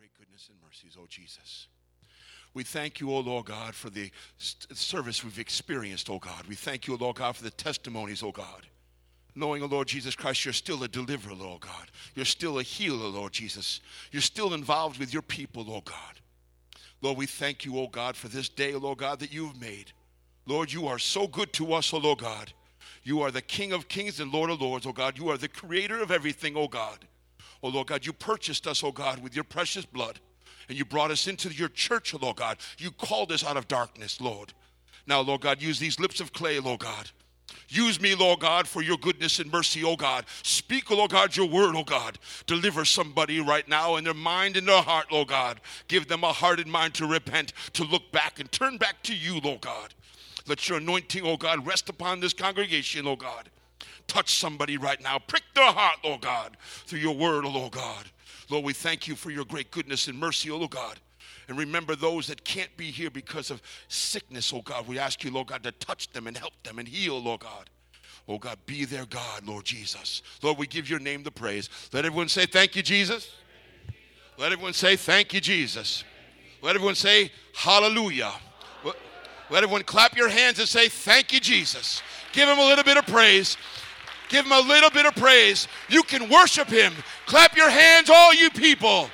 great goodness and mercies, oh Jesus. We thank you, O Lord God, for the service we've experienced, O God. We thank you, O Lord God, for the testimonies, O God. Knowing, O Lord Jesus Christ, you're still a deliverer, Lord God. You're still a healer, Lord Jesus. You're still involved with your people, Lord God. Lord, we thank you, O God, for this day, Lord God, that you've made. Lord, you are so good to us, O Lord God. You are the King of kings and Lord of lords, O God. You are the creator of everything, O God. O Lord God, you purchased us, oh God, with your precious blood and you brought us into your church, oh Lord God. You called us out of darkness, Lord. Now, Lord God, use these lips of clay, Lord God. Use me, Lord God, for your goodness and mercy, oh God. Speak, oh, Lord God, your word, oh God. Deliver somebody right now in their mind and their heart, Lord God. Give them a heart and mind to repent, to look back and turn back to you, Lord God. Let your anointing, oh God, rest upon this congregation, oh God. Touch somebody right now. Prick their heart, Lord God, through your word, Lord God. Lord, we thank you for your great goodness and mercy, oh God. And remember those that can't be here because of sickness, oh God. We ask you, Lord God, to touch them and help them and heal, Lord God. Oh God, be their God, Lord Jesus. Lord, we give your name the praise. Let everyone say, Thank you, Jesus. Let everyone say, Thank you, Jesus. Let everyone say, Hallelujah. Let everyone clap your hands and say, Thank you, Jesus. Give him a little bit of praise. Give him a little bit of praise. You can worship him. Clap your hands, all you people.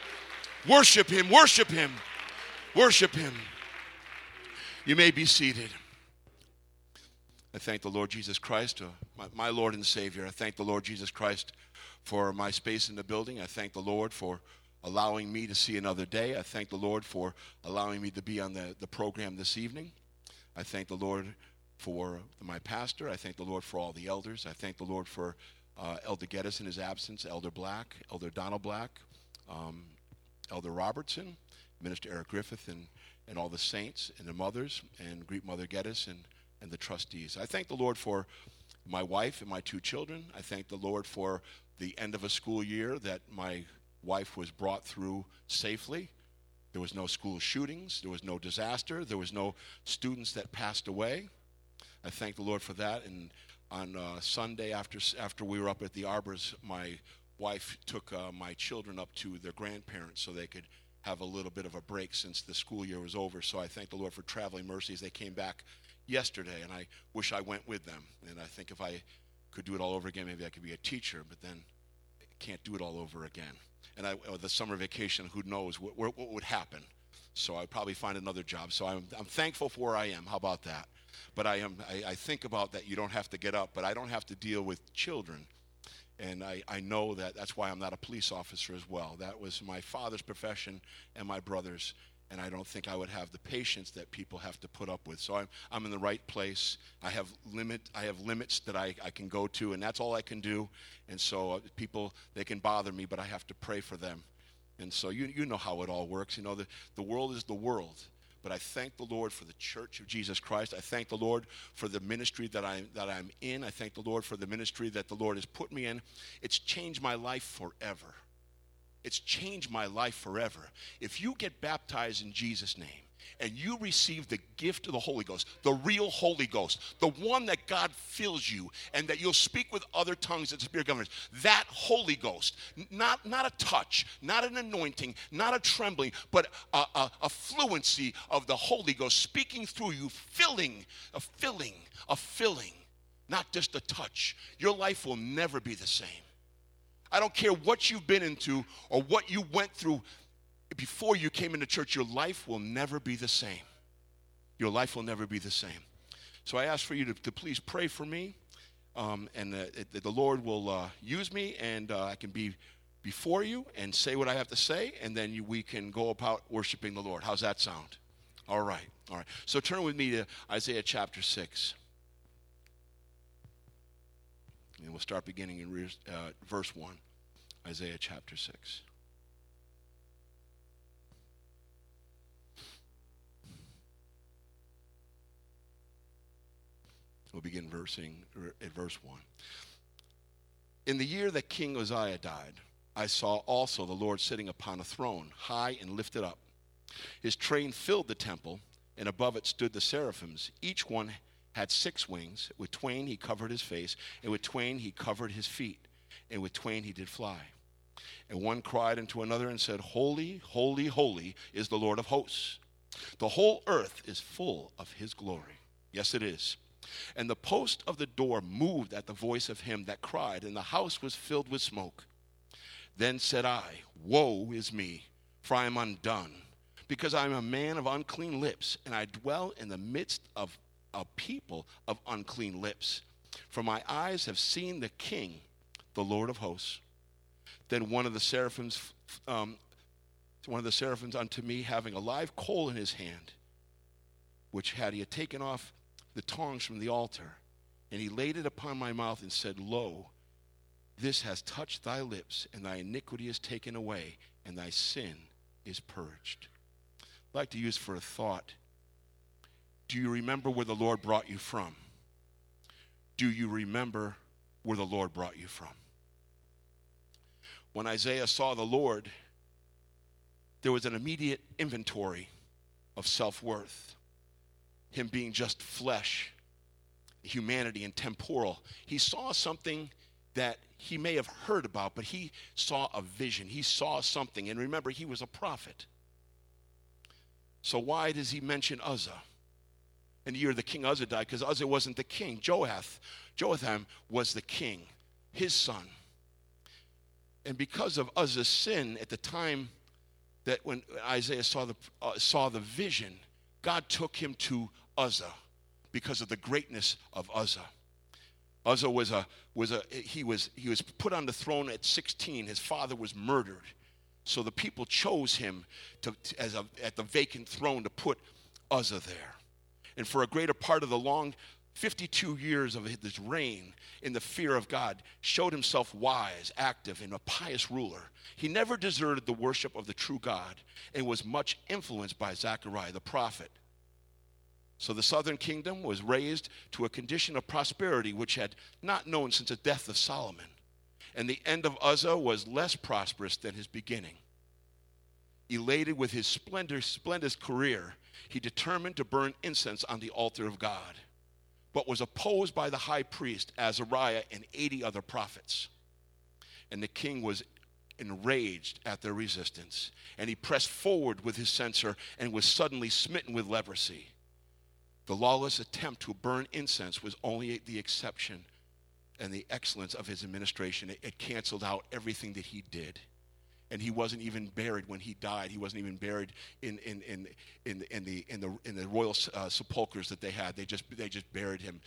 Worship him, worship him, worship him. You may be seated. I thank the Lord Jesus Christ, uh, my, my, Lord and Savior. I thank the Lord Jesus Christ for my space in the building. I thank the Lord for allowing me to see another day. I thank the Lord for allowing me to be on the, the program this evening. I thank the Lord for my pastor. I thank the Lord for all the elders. I thank the Lord for uh, Elder Geddes in his absence, Elder Black, Elder Donald Black, um, Elder Robertson, Minister Eric Griffith, and, and all the saints and the mothers, and greet Mother Geddes and, and the trustees. I thank the Lord for my wife and my two children. I thank the Lord for the end of a school year that my wife was brought through safely. There was no school shootings, there was no disaster, there was no students that passed away. I thank the Lord for that. And on uh, Sunday, after after we were up at the Arbors, my wife took uh, my children up to their grandparents so they could have a little bit of a break since the school year was over. So I thank the Lord for traveling mercies. They came back yesterday, and I wish I went with them. And I think if I could do it all over again, maybe I could be a teacher, but then can't do it all over again. And I, uh, the summer vacation, who knows what, what, would happen? So I'd probably find another job. So I'm, I'm thankful for where I am. How about that? But I, am, I, I think about that you don't have to get up, but I don't have to deal with children. And I, I know that that's why I'm not a police officer as well. That was my father's profession and my brother's and I don't think I would have the patience that people have to put up with. So I'm, I'm in the right place. I have limit I have limits that I, I can go to, and that's all I can do. And so uh, people they can bother me, but I have to pray for them. And so you you know how it all works. You know the the world is the world, but I thank the Lord for the church of Jesus Christ. I thank the Lord for the ministry that I'm, that I'm in. I thank the Lord for the ministry that the Lord has put me in. It's changed my life forever. It's changed my life forever. If you get baptized in Jesus' name, and you receive the gift of the Holy Ghost, the real Holy Ghost, the one that God fills you, and that you'll speak with other tongues the Spirit governs. That Holy Ghost, not, not a touch, not an anointing, not a trembling, but a, a, a fluency of the Holy Ghost speaking through you, filling, a filling, a filling, not just a touch. Your life will never be the same. I don't care what you've been into or what you went through before you came into church, your life will never be the same. Your life will never be the same. So I ask for you to, to please pray for me, um, and it, the Lord will uh, use me, and uh, I can be before you and say what I have to say, and then you, we can go about worshiping the Lord. How's that sound? All right, all right. So turn with me to Isaiah chapter 6. And we'll start beginning in uh, verse 1, Isaiah chapter 6. We'll begin versing er, at verse 1. In the year that King Uzziah died, I saw also the Lord sitting upon a throne, high and lifted up. His train filled the temple, and above it stood the seraphims. Each one had six wings. With twain he covered his face, and with twain he covered his feet, and with twain he did fly. And one cried unto another and said, Holy, holy, holy is the Lord of hosts. The whole earth is full of his glory. Yes, it is. And the post of the door moved at the voice of him that cried, and the house was filled with smoke. Then said I, Woe is me, for I am undone, because I am a man of unclean lips, and I dwell in the midst of a people of unclean lips. For my eyes have seen the King, the Lord of hosts. Then one of the seraphims, um, one of the seraphims unto me, having a live coal in his hand, which had he taken off the tongs from the altar, and he laid it upon my mouth and said, Lo, this has touched thy lips, and thy iniquity is taken away, and thy sin is purged. I'd like to use for a thought. Do you remember where the Lord brought you from? Do you remember where the Lord brought you from? When Isaiah saw the Lord, there was an immediate inventory of self worth. Him being just flesh, humanity, and temporal. He saw something that he may have heard about, but he saw a vision. He saw something. And remember, he was a prophet. So why does he mention Uzzah? In the year the king Uzzah died, because Uzzah wasn't the king. Joath, Joatham was the king, his son. And because of Uzzah's sin at the time that when Isaiah saw the, uh, saw the vision, God took him to Uzzah because of the greatness of Uzzah. Uzzah was a was a he was he was put on the throne at 16. His father was murdered, so the people chose him to, as a, at the vacant throne to put Uzzah there. And for a greater part of the long 52 years of his reign in the fear of God, showed himself wise, active, and a pious ruler. He never deserted the worship of the true God and was much influenced by Zechariah the prophet. So the southern kingdom was raised to a condition of prosperity which had not known since the death of Solomon. And the end of Uzzah was less prosperous than his beginning. Elated with his splendor, splendid career, he determined to burn incense on the altar of God, but was opposed by the high priest Azariah and 80 other prophets. And the king was enraged at their resistance, and he pressed forward with his censer and was suddenly smitten with leprosy. The lawless attempt to burn incense was only the exception and the excellence of his administration. It, it, canceled out everything that he did. And he wasn't even buried when he died. He wasn't even buried in, in, in, in, in the, in, the, in the royal uh, sepulchres that they had. They just, they just buried him,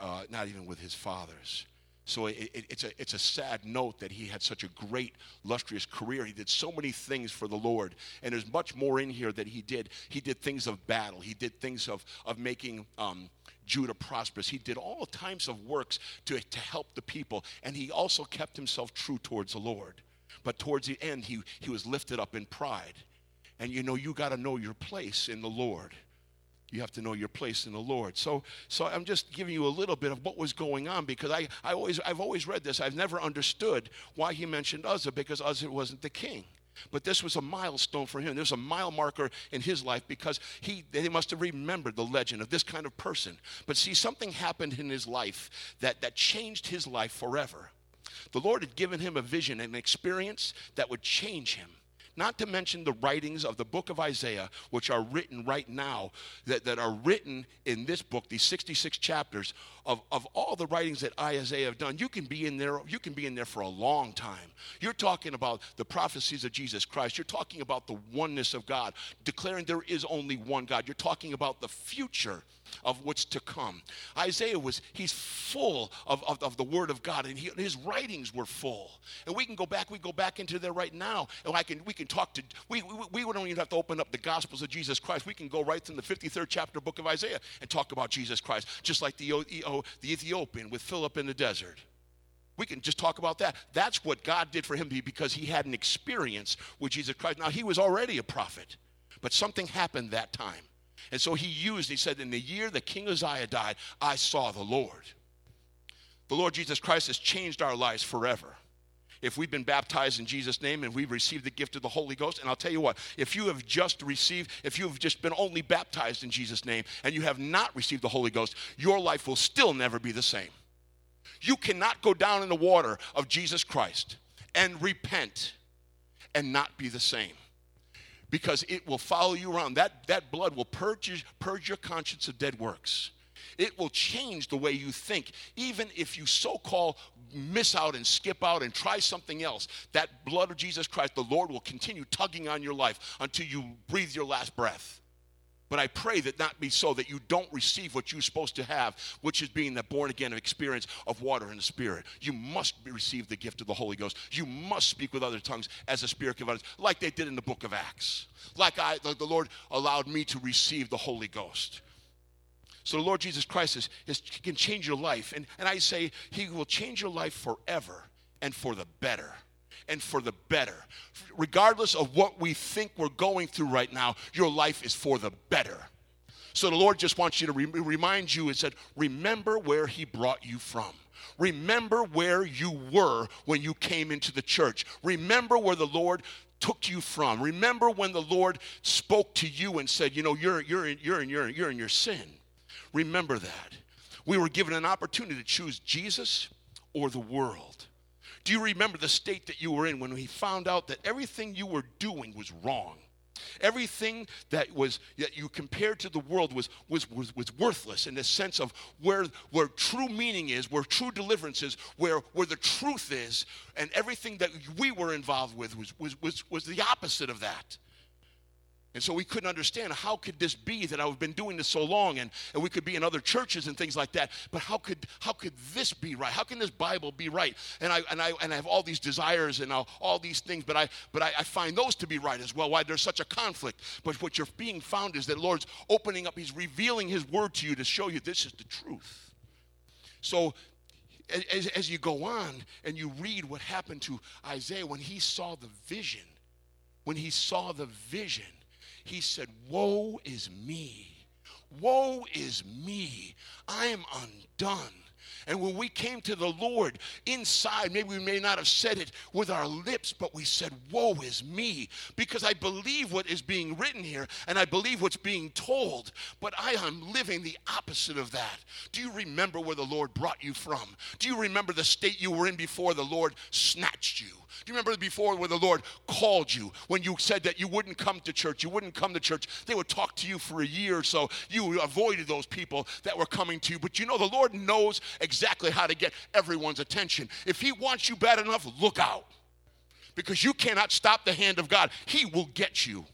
uh, not even with his fathers. So it, it, it's, a, it's a sad note that he had such a great, lustrous career. He did so many things for the Lord. And there's much more in here that he did. He did things of battle, he did things of, of making. Um, Judah prosperous. He did all types of works to, to help the people, and he also kept himself true towards the Lord. But towards the end, he, he was lifted up in pride. And you know, you got to know your place in the Lord. You have to know your place in the Lord. So, so I'm just giving you a little bit of what was going on because I, I always, I've always read this. I've never understood why he mentioned Uzzah because Uzzah wasn't the king. But this was a milestone for him. There's a mile marker in his life because he, they must have remembered the legend of this kind of person. But see, something happened in his life that, that changed his life forever. The Lord had given him a vision, an experience that would change him not to mention the writings of the book of Isaiah, which are written right now, that, that are written in this book, these 66 chapters of, of all the writings that Isaiah have done. You can be in there, you can be in there for a long time. You're talking about the prophecies of Jesus Christ. You're talking about the oneness of God, declaring there is only one God. You're talking about the future of what's to come. Isaiah was, he's full of, of, of the word of God, and he, his writings were full. And we can go back, we go back into there right now, and I can, we can talk to, we, we, we don't even have to open up the Gospels of Jesus Christ. We can go right from the 53rd chapter book of Isaiah and talk about Jesus Christ, just like the, the Ethiopian with Philip in the desert. We can just talk about that. That's what God did for him because he had an experience with Jesus Christ. Now, he was already a prophet, but something happened that time. And so he used, he said, In the year the King Uzziah died, I saw the Lord. The Lord Jesus Christ has changed our lives forever. If we've been baptized in Jesus' name and we've received the gift of the Holy Ghost, and I'll tell you what, if you have just received, if you've just been only baptized in Jesus' name and you have not received the Holy Ghost, your life will still never be the same. You cannot go down in the water of Jesus Christ and repent and not be the same because it will follow you around. That, that blood will purge, purge your conscience of dead works. It will change the way you think. Even if you so called miss out and skip out and try something else, that blood of Jesus Christ, the Lord will continue tugging on your life until you breathe your last breath. But I pray that not be so, that you don't receive what you're supposed to have, which is being the born again experience of water and the Spirit. You must receive the gift of the Holy Ghost. You must speak with other tongues as the Spirit gives like they did in the book of Acts. Like I, the Lord allowed me to receive the Holy Ghost. So the Lord Jesus Christ is, is, can change your life. And, and I say, He will change your life forever and for the better and for the better. Regardless of what we think we're going through right now, your life is for the better. So the Lord just wants you to re- remind you and said, remember where He brought you from. Remember where you were when you came into the church. Remember where the Lord took you from. Remember when the Lord spoke to you and said, you know, you're, you're, in, you're, in, you're, in, you're in your sin. Remember that. We were given an opportunity to choose Jesus or the world. Do you remember the state that you were in when he found out that everything you were doing was wrong? Everything that was that you compared to the world was, was, was, was worthless in the sense of where, where true meaning is, where true deliverance is, where, where the truth is, and everything that we were involved with was, was, was, was the opposite of that. And so we couldn't understand how could this be that I've been doing this so long and, and we could be in other churches and things like that. But how could how could this be right? How can this Bible be right? And I and I and I have all these desires and all, all these things, but I but I, I find those to be right as well. Why there's such a conflict. But what you're being found is that Lord's opening up, He's revealing His word to you to show you this is the truth. So as, as you go on and you read what happened to Isaiah when he saw the vision, when he saw the vision he said, Woe is me. Woe is me. I am undone. And when we came to the Lord inside, maybe we may not have said it with our lips, but we said, Woe is me, because I believe what is being written here and I believe what's being told, but I am living the opposite of that. Do you remember where the Lord brought you from? Do you remember the state you were in before the Lord snatched you? Do you remember before where the Lord called you when you said that you wouldn't come to church? You wouldn't come to church. They would talk to you for a year or so. You avoided those people that were coming to you. But you know, the Lord knows exactly how to get everyone's attention. If He wants you bad enough, look out. Because you cannot stop the hand of God, He will get you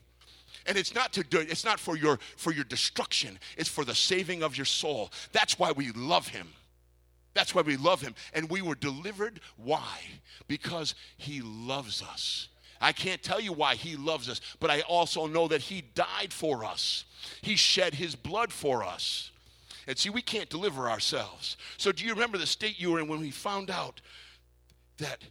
and it's not to do it's not for your for your destruction it's for the saving of your soul that's why we love him that's why we love him. And we were delivered. Why? Because he loves us. I can't tell you why he loves us, but I also know that he died for us. He shed his blood for us. And see, we can't deliver ourselves. So, do you remember the state you were in when we found out that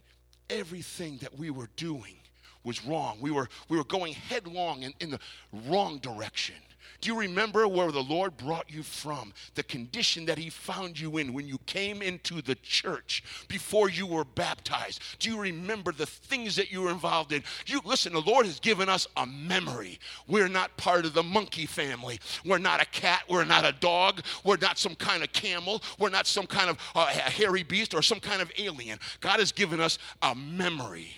everything that we were doing was wrong? We were, we were going headlong in, in the wrong direction. Do you remember where the Lord brought you from? The condition that He found you in when you came into the church before you were baptized? Do you remember the things that you were involved in? You listen, the Lord has given us a memory. We're not part of the monkey family. We're not a cat. We're not a dog. We're not some kind of camel. We're not some kind of uh, hairy beast or some kind of alien. God has given us a memory.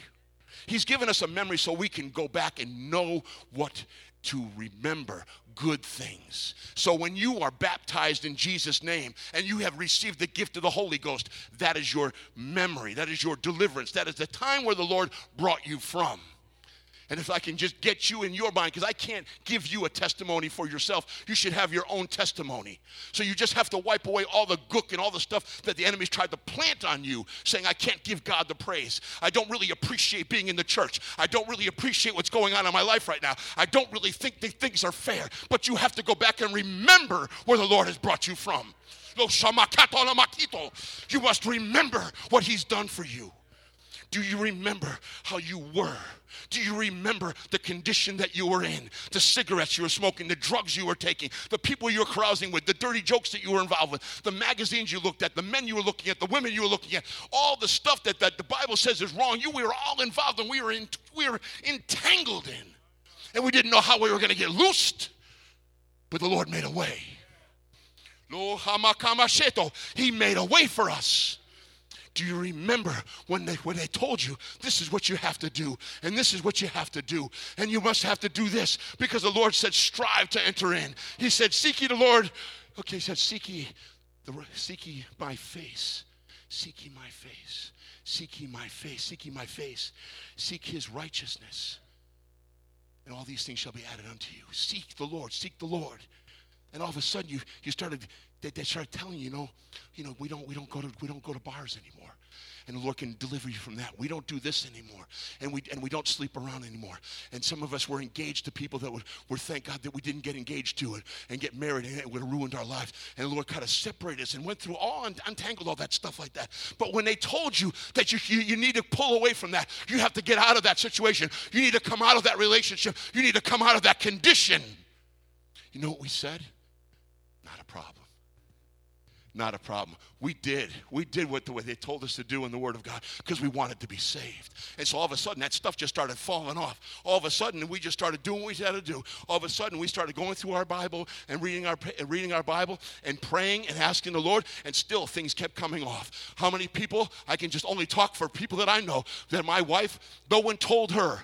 He's given us a memory so we can go back and know what to remember good things. So when you are baptized in Jesus' name and you have received the gift of the Holy Ghost, that is your memory, that is your deliverance, that is the time where the Lord brought you from. And if I can just get you in your mind, because I can't give you a testimony for yourself, you should have your own testimony. So you just have to wipe away all the gook and all the stuff that the enemy's tried to plant on you, saying, I can't give God the praise. I don't really appreciate being in the church. I don't really appreciate what's going on in my life right now. I don't really think that things are fair. But you have to go back and remember where the Lord has brought you from. You must remember what He's done for you. Do you remember how you were? Do you remember the condition that you were in? The cigarettes you were smoking, the drugs you were taking, the people you were carousing with, the dirty jokes that you were involved with, the magazines you looked at, the men you were looking at, the women you were looking at, all the stuff that, that the Bible says is wrong. You we were all involved and we were in, we were entangled in. And we didn't know how we were going to get loosed. But the Lord made a way. He made a way for us. Do you remember when they, when they told you this is what you have to do and this is what you have to do and you must have to do this because the Lord said, strive to enter in. He said, seek ye the Lord. Okay, he said, seek ye, the, seek ye my face. Seek ye my face. Seek ye my face. Seek ye my face. Seek his righteousness. And all these things shall be added unto you. Seek the Lord. Seek the Lord. And all of a sudden you, you started they, they started telling you, you know, you know, we don't we don't go to we don't go to bars anymore and the Lord can deliver you from that. We don't do this anymore, and we and we don't sleep around anymore. And some of us were engaged to people that would, were thank God that we didn't get engaged to it and get married, and it would have ruined our life. And the Lord kind of separated us and went through all and untangled all that stuff like that. But when they told you that you, you you need to pull away from that, you have to get out of that situation. You need to come out of that relationship. You need to come out of that condition. You know what we said? Not a problem not a problem. We did. We did what, the, way they told us to do in the Word of God because we wanted to be saved. And so all of a sudden, that stuff just started falling off. All of a sudden, we just started doing what we had to do. All of a sudden, we started going through our Bible and reading our, reading our Bible and praying and asking the Lord, and still things kept coming off. How many people? I can just only talk for people that I know that my wife, no one told her,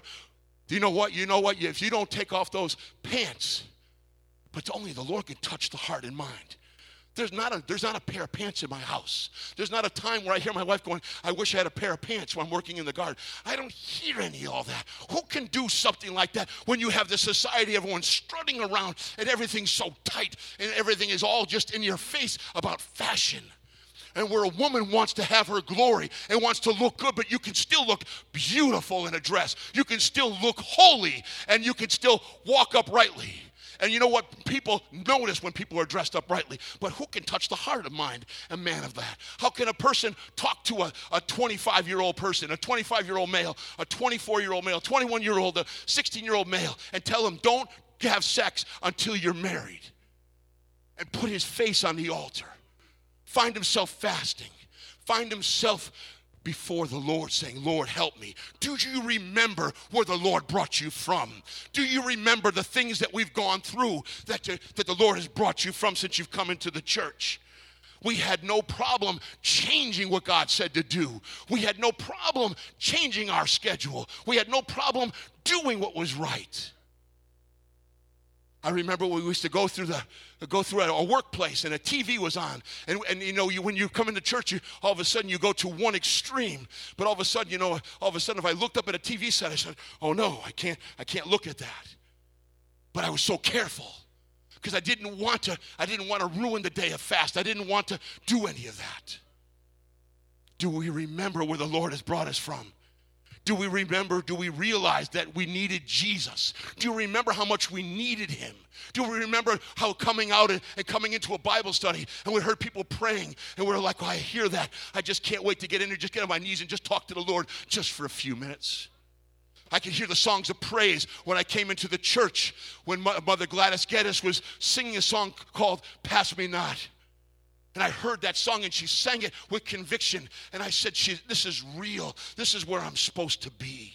do you know what? You know what? If you don't take off those pants, but only the Lord can touch the heart and mind. There's not, a, there's not a pair of pants in my house. There's not a time where I hear my wife going, I wish I had a pair of pants when I'm working in the garden. I don't hear any of all that. Who can do something like that when you have the society, everyone's strutting around and everything's so tight and everything is all just in your face about fashion? and where a woman wants to have her glory and wants to look good, but you can still look beautiful in a dress. You can still look holy and you can still walk uprightly. And you know what? People notice when people are dressed up rightly. But who can touch the heart of mind, a man of that? How can a person talk to a 25 year old person, a 25 year old male, a 24 year old male, 21 year old, a 16 year old male, and tell him, don't have sex until you're married? And put his face on the altar. Find himself fasting. Find himself before the Lord saying, Lord, help me? Do you remember where the Lord brought you from? Do you remember the things that we've gone through that, uh, that the Lord has brought you from since you've come into the church? We had no problem changing what God said to do. We had no problem changing our schedule. We had no problem doing what was right. I remember we used to go through the go through a, workplace and a TV was on, and, and you know you, when you come into church, you all of a sudden you go to one extreme. But all of a sudden, you know, all of a sudden, if I looked up at a TV set, I said, "Oh no, I can't, I can't look at that." But I was so careful because I didn't want to, I didn't want to ruin the day of fast. I didn't want to do any of that. Do we remember where the Lord has brought us from? Do we remember, do we realize that we needed Jesus? Do you remember how much we needed him? Do we remember how coming out and, and coming into a Bible study and we heard people praying and we are like, oh, I hear that. I just can't wait to get in there, just get on my knees and just talk to the Lord just for a few minutes. I could hear the songs of praise when I came into the church when Mother Gladys Geddes was singing a song called Pass Me Not. And I heard that song and she sang it with conviction. And I said, This is real. This is where I'm supposed to be.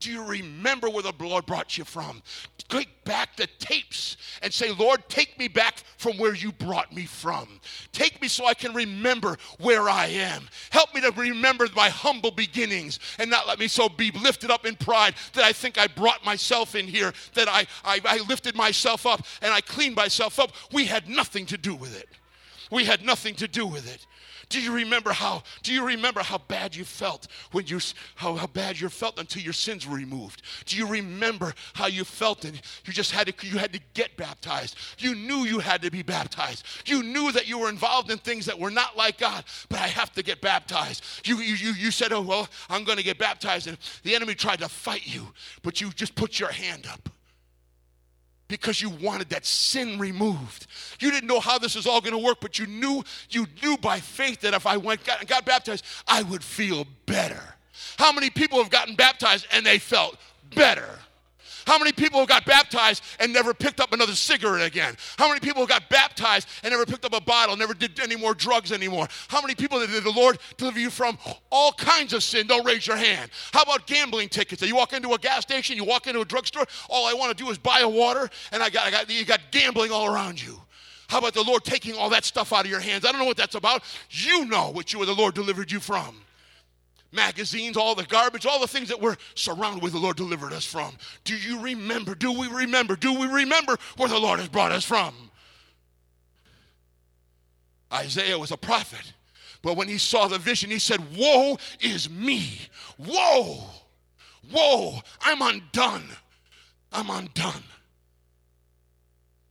Do you remember where the Lord brought you from? Take back the tapes and say, Lord, take me back from where you brought me from. Take me so I can remember where I am. Help me to remember my humble beginnings and not let me so be lifted up in pride that I think I brought myself in here, that I, I, I lifted myself up and I cleaned myself up. We had nothing to do with it. We had nothing to do with it. Do you remember how? Do you remember how bad you felt when you how, how bad you felt until your sins were removed? Do you remember how you felt and you just had to you had to get baptized? You knew you had to be baptized. You knew that you were involved in things that were not like God, but I have to get baptized. You you you, you said, "Oh well, I'm going to get baptized," and the enemy tried to fight you, but you just put your hand up because you wanted that sin removed. You didn't know how this is all going to work, but you knew you knew by faith that if I went got, got baptized, I would feel better. How many people have gotten baptized and they felt better? How many people got baptized and never picked up another cigarette again? How many people got baptized and never picked up a bottle, never did any more drugs anymore? How many people did the Lord deliver you from all kinds of sin? Don't raise your hand. How about gambling tickets? You walk into a gas station, you walk into a drugstore, all I want to do is buy a water, and I got, I got you got gambling all around you. How about the Lord taking all that stuff out of your hands? I don't know what that's about. You know what you the Lord delivered you from. Magazines, all the garbage, all the things that we're surrounded with, the Lord delivered us from. Do you remember? Do we remember? Do we remember where the Lord has brought us from? Isaiah was a prophet. But when he saw the vision, he said, Woe is me. Woe. Woe. I'm undone. I'm undone.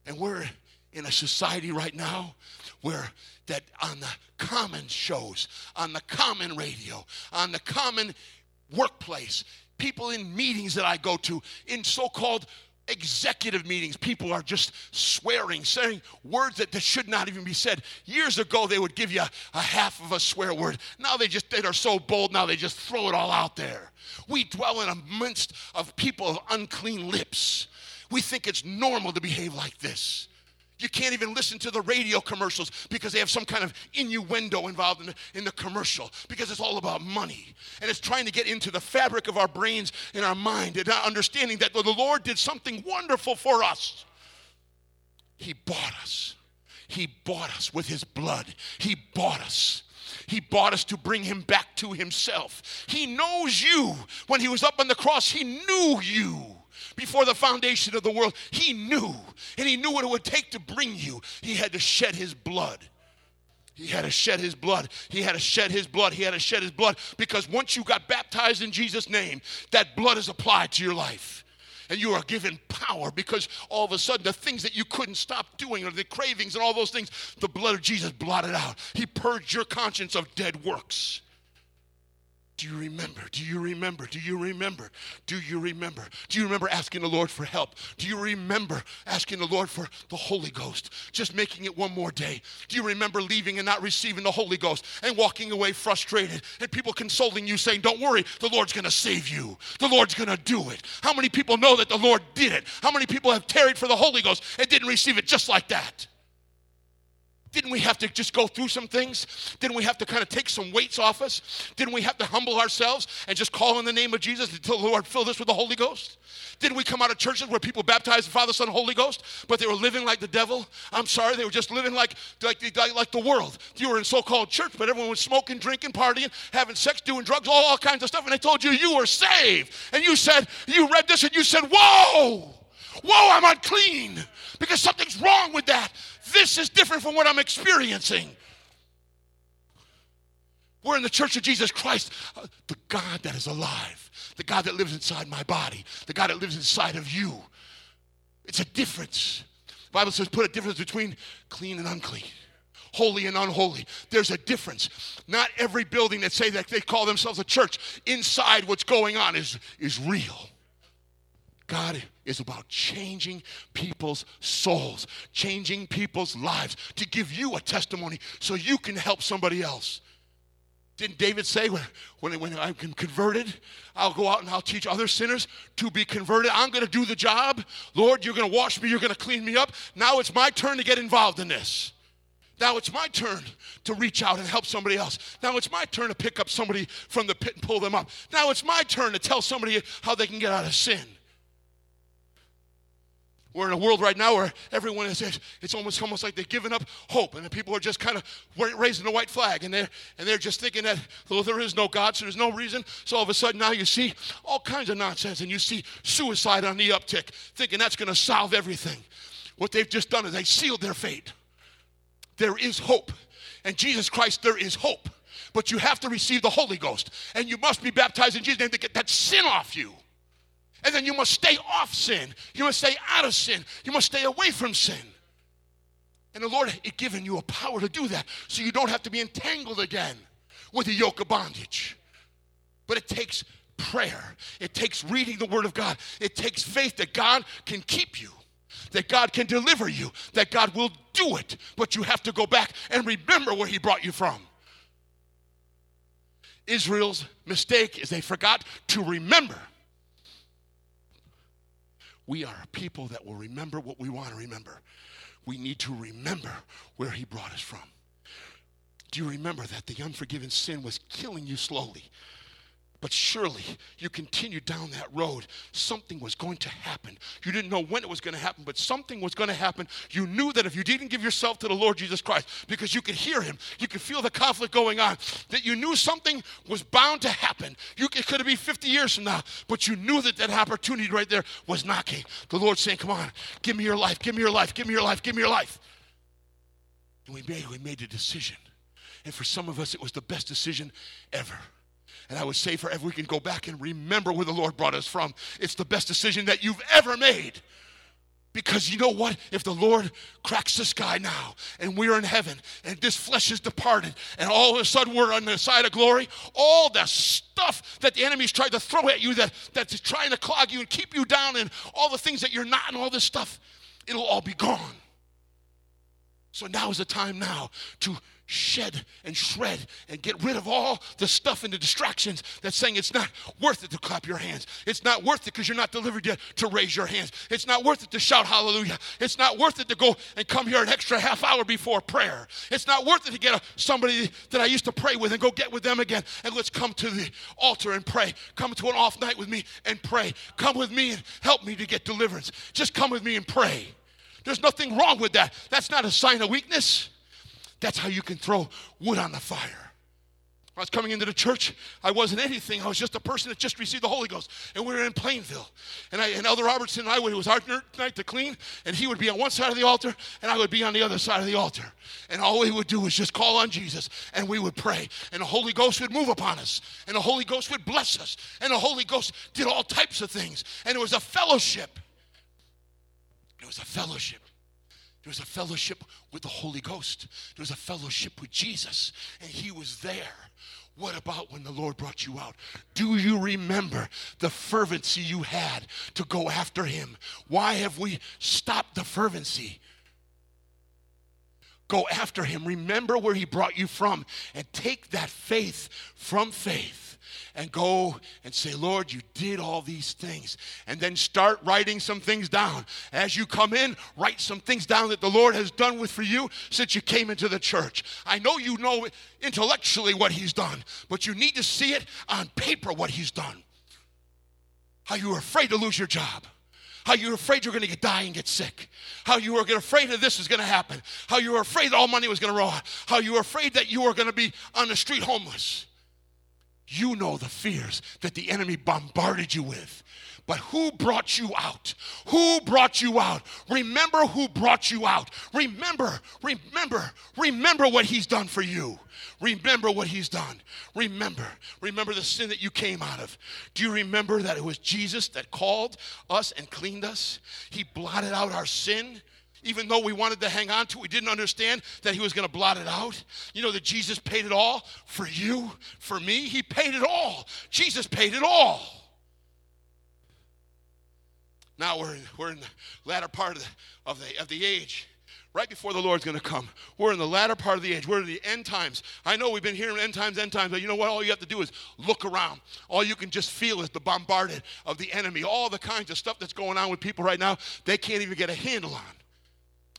And we're in a society right now where that on the common shows, on the common radio, on the common workplace, people in meetings that I go to, in so called executive meetings, people are just swearing, saying words that, that should not even be said. Years ago, they would give you a, a half of a swear word. Now they just they are so bold. Now they just throw it all out there. We dwell in a midst of people of unclean lips. We think it's normal to behave like this. You can't even listen to the radio commercials because they have some kind of innuendo involved in the, in the commercial because it's all about money. And it's trying to get into the fabric of our brains and our mind and not understanding that the Lord did something wonderful for us. He bought us. He bought us with his blood. He bought us. He bought us to bring him back to himself. He knows you. When he was up on the cross, he knew you before the foundation of the world. He knew, and he knew what it would take to bring you. He had to shed his blood. He had to shed his blood. He had to shed his blood. He had to shed his blood because once you got baptized in Jesus' name, that blood is applied to your life. And you are given power because all of a sudden the things that you couldn't stop doing or the cravings and all those things, the blood of Jesus blotted out. He purged your conscience of dead works. Do you remember? Do you remember? Do you remember? Do you remember? Do you remember asking the Lord for help? Do you remember asking the Lord for the Holy Ghost? Just making it one more day. Do you remember leaving and not receiving the Holy Ghost and walking away frustrated and people consoling you saying, Don't worry, the Lord's going to save you. The Lord's going to do it. How many people know that the Lord did it? How many people have tarried for the Holy Ghost and didn't receive it just like that? Didn't we have to just go through some things? Didn't we have to kind of take some weights off us? Didn't we have to humble ourselves and just call in the name of Jesus until the Lord filled us with the Holy Ghost? Didn't we come out of churches where people baptized the Father, Son, Holy Ghost, but they were living like the devil? I'm sorry, they were just living like, like, like, like the world. You were in so called church, but everyone was smoking, drinking, partying, having sex, doing drugs, all, all kinds of stuff, and they told you you were saved. And you said, you read this and you said, Whoa! Whoa, I'm unclean because something's wrong with that. This is different from what I'm experiencing. We're in the church of Jesus Christ, uh, the God that is alive, the God that lives inside my body, the God that lives inside of you. It's a difference. The Bible says put a difference between clean and unclean holy and unholy. There's a difference. Not every building that say that they call themselves a church, inside what's going on is, is real. God is about changing people's souls, changing people's lives, to give you a testimony so you can help somebody else. Didn't David say, when, when, when I'm converted, I'll go out and I'll teach other sinners to be converted? I'm going to do the job. Lord, you're going to wash me, you're going to clean me up. Now it's my turn to get involved in this. Now it's my turn to reach out and help somebody else. Now it's my turn to pick up somebody from the pit and pull them up. Now it's my turn to tell somebody how they can get out of sin. We're in a world right now where everyone is, it's almost, almost like they've given up hope and the people are just kind of raising the white flag and they're, and they're just thinking that well, there is no God, so there's no reason. So all of a sudden now you see all kinds of nonsense and you see suicide on the uptick, thinking that's going to solve everything. What they've just done is they sealed their fate. There is hope. And Jesus Christ, there is hope. But you have to receive the Holy Ghost. And you must be baptized in Jesus' name to get that sin off you. And then you must stay off sin. You must stay out of sin. You must stay away from sin. And the Lord has given you a power to do that so you don't have to be entangled again with the yoke of bondage. But it takes prayer, it takes reading the Word of God, it takes faith that God can keep you, that God can deliver you, that God will do it. But you have to go back and remember where He brought you from. Israel's mistake is they forgot to remember we are a people that will remember what we want to remember. We need to remember where He brought us from. Do you remember that the unforgiven sin was killing you slowly? But surely you continued down that road. Something was going to happen. You didn't know when it was going to happen, but something was going to happen. You knew that if you didn't give yourself to the Lord Jesus Christ, because you could hear him, you could feel the conflict going on, that you knew something was bound to happen. You, it could have been 50 years from now, but you knew that that opportunity right there was knocking. The Lord saying, Come on, give me your life, give me your life, give me your life, give me your life. And we made, we made a decision. And for some of us, it was the best decision ever. And I would say for we can go back and remember where the Lord brought us from. It's the best decision that you've ever made. Because you know what? If the Lord cracks the sky now and we're in heaven and this flesh is departed and all of a sudden we're on the side of glory, all the stuff that the enemy's tried to throw at you that, that's trying to clog you and keep you down and all the things that you're not and all this stuff, it'll all be gone. So now is the time now to shed and shred and get rid of all the stuff and the distractions that's saying it's not worth it to clap your hands. It's not worth it because you're not delivered yet to raise your hands. It's not worth it to shout hallelujah. It's not worth it to go and come here an extra half hour before prayer. It's not worth it to get a, somebody that I used to pray with and go get with them again and let's come to the altar and pray. Come to an off night with me and pray. Come with me and help me to get deliverance. Just come with me and pray. There's nothing wrong with that. That's not a sign of weakness. That's how you can throw wood on the fire. I was coming into the church. I wasn't anything. I was just a person that just received the Holy Ghost. And we were in Plainville. And, I, and Elder Robertson and I, it was our night to clean. And he would be on one side of the altar, and I would be on the other side of the altar. And all we would do was just call on Jesus, and we would pray. And the Holy Ghost would move upon us. And the Holy Ghost would bless us. And the Holy Ghost did all types of things. And it was a fellowship. It was a fellowship. There was a fellowship with the Holy Ghost. There was a fellowship with Jesus, and He was there. What about when the Lord brought you out? Do you remember the fervency you had to go after Him? Why have we stopped the fervency? Go after Him. Remember where He brought you from and take that faith from faith and go and say, Lord, you did all these things. And then start writing some things down. As you come in, write some things down that the Lord has done with for you since you came into the church. I know you know intellectually what He's done, but you need to see it on paper what He's done. How you were afraid to lose your job how you were afraid you're going to get die and get sick, how you were afraid that this is going to happen, how you were afraid all money was going to run, how you were afraid that you were going to be on the street homeless. You know the fears that the enemy bombarded you with. But who brought you out? Who brought you out? Remember who brought you out. Remember, remember, remember what he's done for you. Remember what he's done. Remember, remember the sin that you came out of. Do you remember that it was Jesus that called us and cleaned us? He blotted out our sin even though we wanted to hang on to it, we didn't understand that he was going to blot it out. You know that Jesus paid it all for you, for me. He paid it all. Jesus paid it all. Now we're in, we're in the latter part of the, of the, of the age right before the Lord's going to come. We're in the latter part of the age. We're in the end times. I know we've been hearing end times, end times, but you know what? All you have to do is look around. All you can just feel is the bombarded of the enemy. All the kinds of stuff that's going on with people right now, they can't even get a handle on.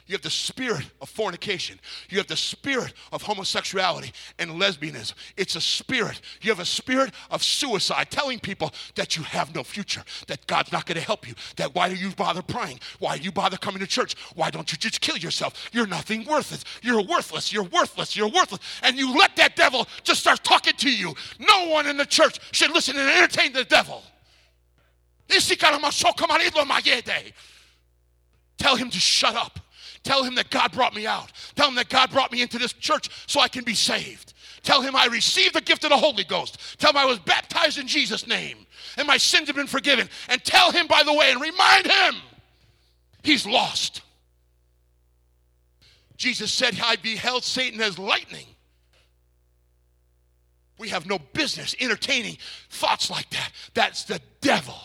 You have the spirit of fornication. You have the spirit of homosexuality and lesbianism. It's a spirit. You have a spirit of suicide, telling people that you have no future, that God's not going to help you, that why do you bother praying? Why do you bother coming to church? Why don't you just kill yourself? You're nothing worth it. You're worthless. You're worthless. You're worthless. And you let that devil just start talking to you. No one in the church should listen and entertain the devil. Tell him to shut up. Tell him that God brought me out. Tell him that God brought me into this church so I can be saved. Tell him I received the gift of the Holy Ghost. Tell him I was baptized in Jesus' name and my sins have been forgiven. And tell him, by the way, and remind him he's lost. Jesus said, I beheld Satan as lightning. We have no business entertaining thoughts like that. That's the devil.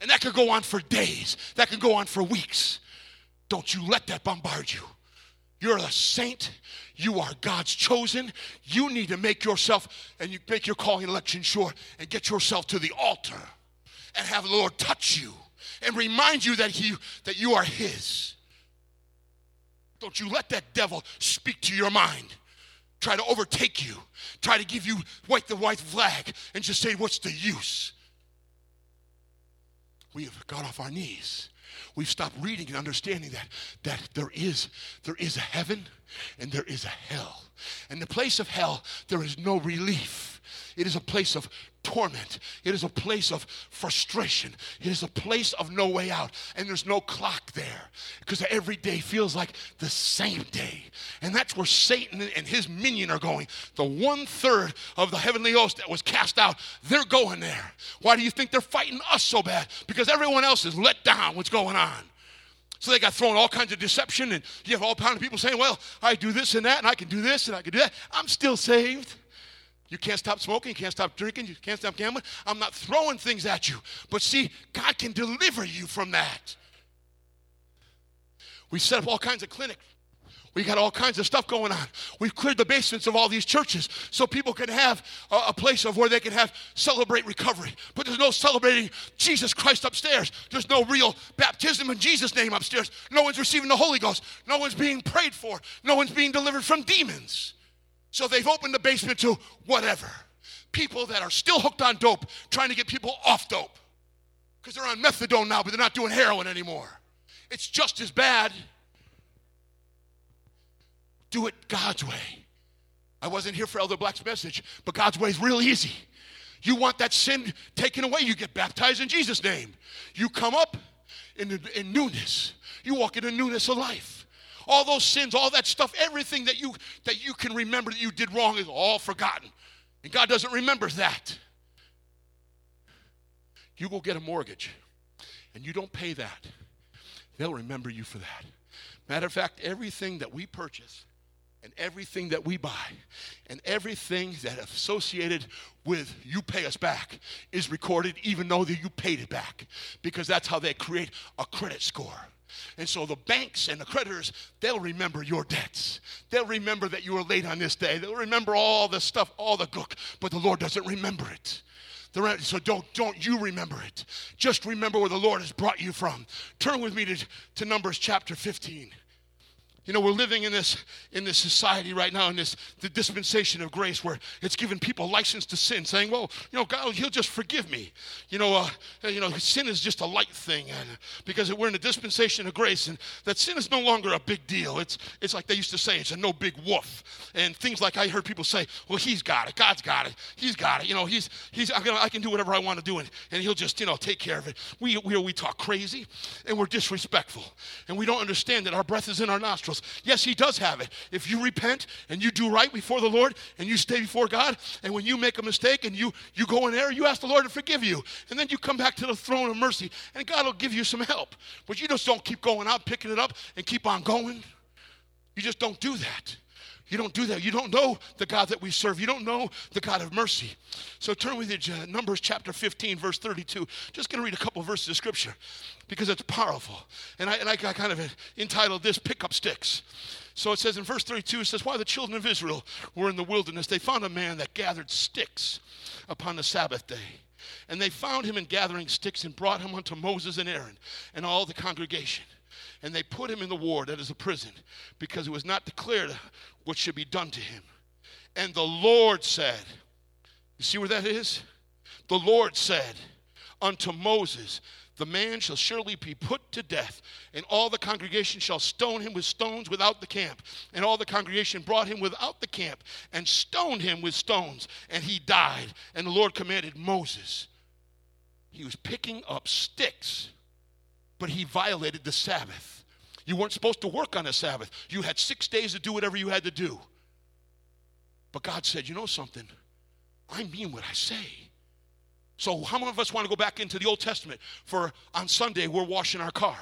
And that could go on for days, that could go on for weeks. Don't you let that bombard you. You're a saint. You are God's chosen. You need to make yourself and you make your calling election sure and get yourself to the altar and have the Lord touch you and remind you that he that you are his. Don't you let that devil speak to your mind. try to overtake you, try to give you white the white flag, and just say, What's the use? We have got off our knees. We've stopped reading and understanding that, that there is there is a heaven and there is a hell. And the place of hell, there is no relief. It is a place of torment. It is a place of frustration. It is a place of no way out. And there's no clock there because every day feels like the same day. And that's where Satan and his minion are going. The one third of the heavenly host that was cast out, they're going there. Why do you think they're fighting us so bad? Because everyone else is let down. What's going on? So they got thrown all kinds of deception, and you have all kinds of people saying, Well, I do this and that, and I can do this and I can do that. I'm still saved. You can't stop smoking, you can't stop drinking, you can't stop gambling. I'm not throwing things at you. But see, God can deliver you from that. We set up all kinds of clinics we got all kinds of stuff going on. We've cleared the basements of all these churches so people can have a, a, place of where they can have celebrate recovery. But there's no celebrating Jesus Christ upstairs. There's no real baptism in Jesus' name upstairs. No one's receiving the Holy Ghost. No one's being prayed for. No one's being delivered from demons. So they've opened the basement to whatever. People that are still hooked on dope, trying to get people off dope. Because they're on methadone now, but they're not doing heroin anymore. It's just as bad do it God's way. I wasn't here for Elder Black's message, but God's way is real easy. You want that sin taken away, you get baptized in Jesus' name. You come up in, in newness. You walk in a newness of life. All those sins, all that stuff, everything that you that you can remember that you did wrong is all forgotten. And God doesn't remember that. You go get a mortgage and you don't pay that. They'll remember you for that. Matter of fact, everything that we purchase and everything that we buy and everything that associated with you pay us back is recorded even though that you paid it back because that's how they create a credit score and so the banks and the creditors they'll remember your debts they'll remember that you were late on this day they'll remember all the stuff all the gook but the lord doesn't remember it so don't, don't you remember it. Just remember where the Lord has brought you from. Turn with me to, to Numbers chapter 15. You know, we're living in this in this society right now in this the dispensation of grace where it's giving people license to sin, saying, "Well, you know, God, He'll just forgive me." You know, uh, you know, sin is just a light thing, and because we're in the dispensation of grace, and that sin is no longer a big deal. It's it's like they used to say, it's a no big woof, and things like I heard people say, "Well, He's got it, God's got it, He's got it." You know, He's He's I can, I can do whatever I want to do, and, and He'll just you know take care of it. We we we talk crazy, and we're disrespectful, and we don't understand that our breath is in our nostrils Yes, He does have it. If you repent and you do right before the Lord and you stay before God, and when you make a mistake and you, you go in error, you ask the Lord to forgive you. And then you come back to the throne of mercy, and God will give you some help. But you just don't keep going out, picking it up, and keep on going. You just don't do that. You don't do that. You don't know the God that we serve. You don't know the God of mercy. So turn with you Numbers chapter 15, verse 32. Just going to read a couple of verses of scripture because it's powerful. And I, and I kind of entitled this Pick Up Sticks. So it says in verse 32, it says, While the children of Israel were in the wilderness, they found a man that gathered sticks upon the Sabbath day. And they found him in gathering sticks and brought him unto Moses and Aaron and all the congregation and they put him in the ward that is a prison because it was not declared what should be done to him. And the Lord said, You see where that is? The Lord said unto Moses, The man shall surely be put to death, and all the congregation shall stone him with stones without the camp. And all the congregation brought him without the camp and stoned him with stones, and he died. And the Lord commanded Moses. He was picking up sticks but he violated the Sabbath. You weren't supposed to work on a Sabbath. You had six days to do whatever you had to do. But God said, you know something? I mean what I say. So, how many of us want to go back into the Old Testament for on Sunday we're washing our car?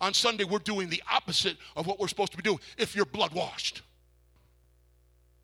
On Sunday we're doing the opposite of what we're supposed to be doing if you're blood washed.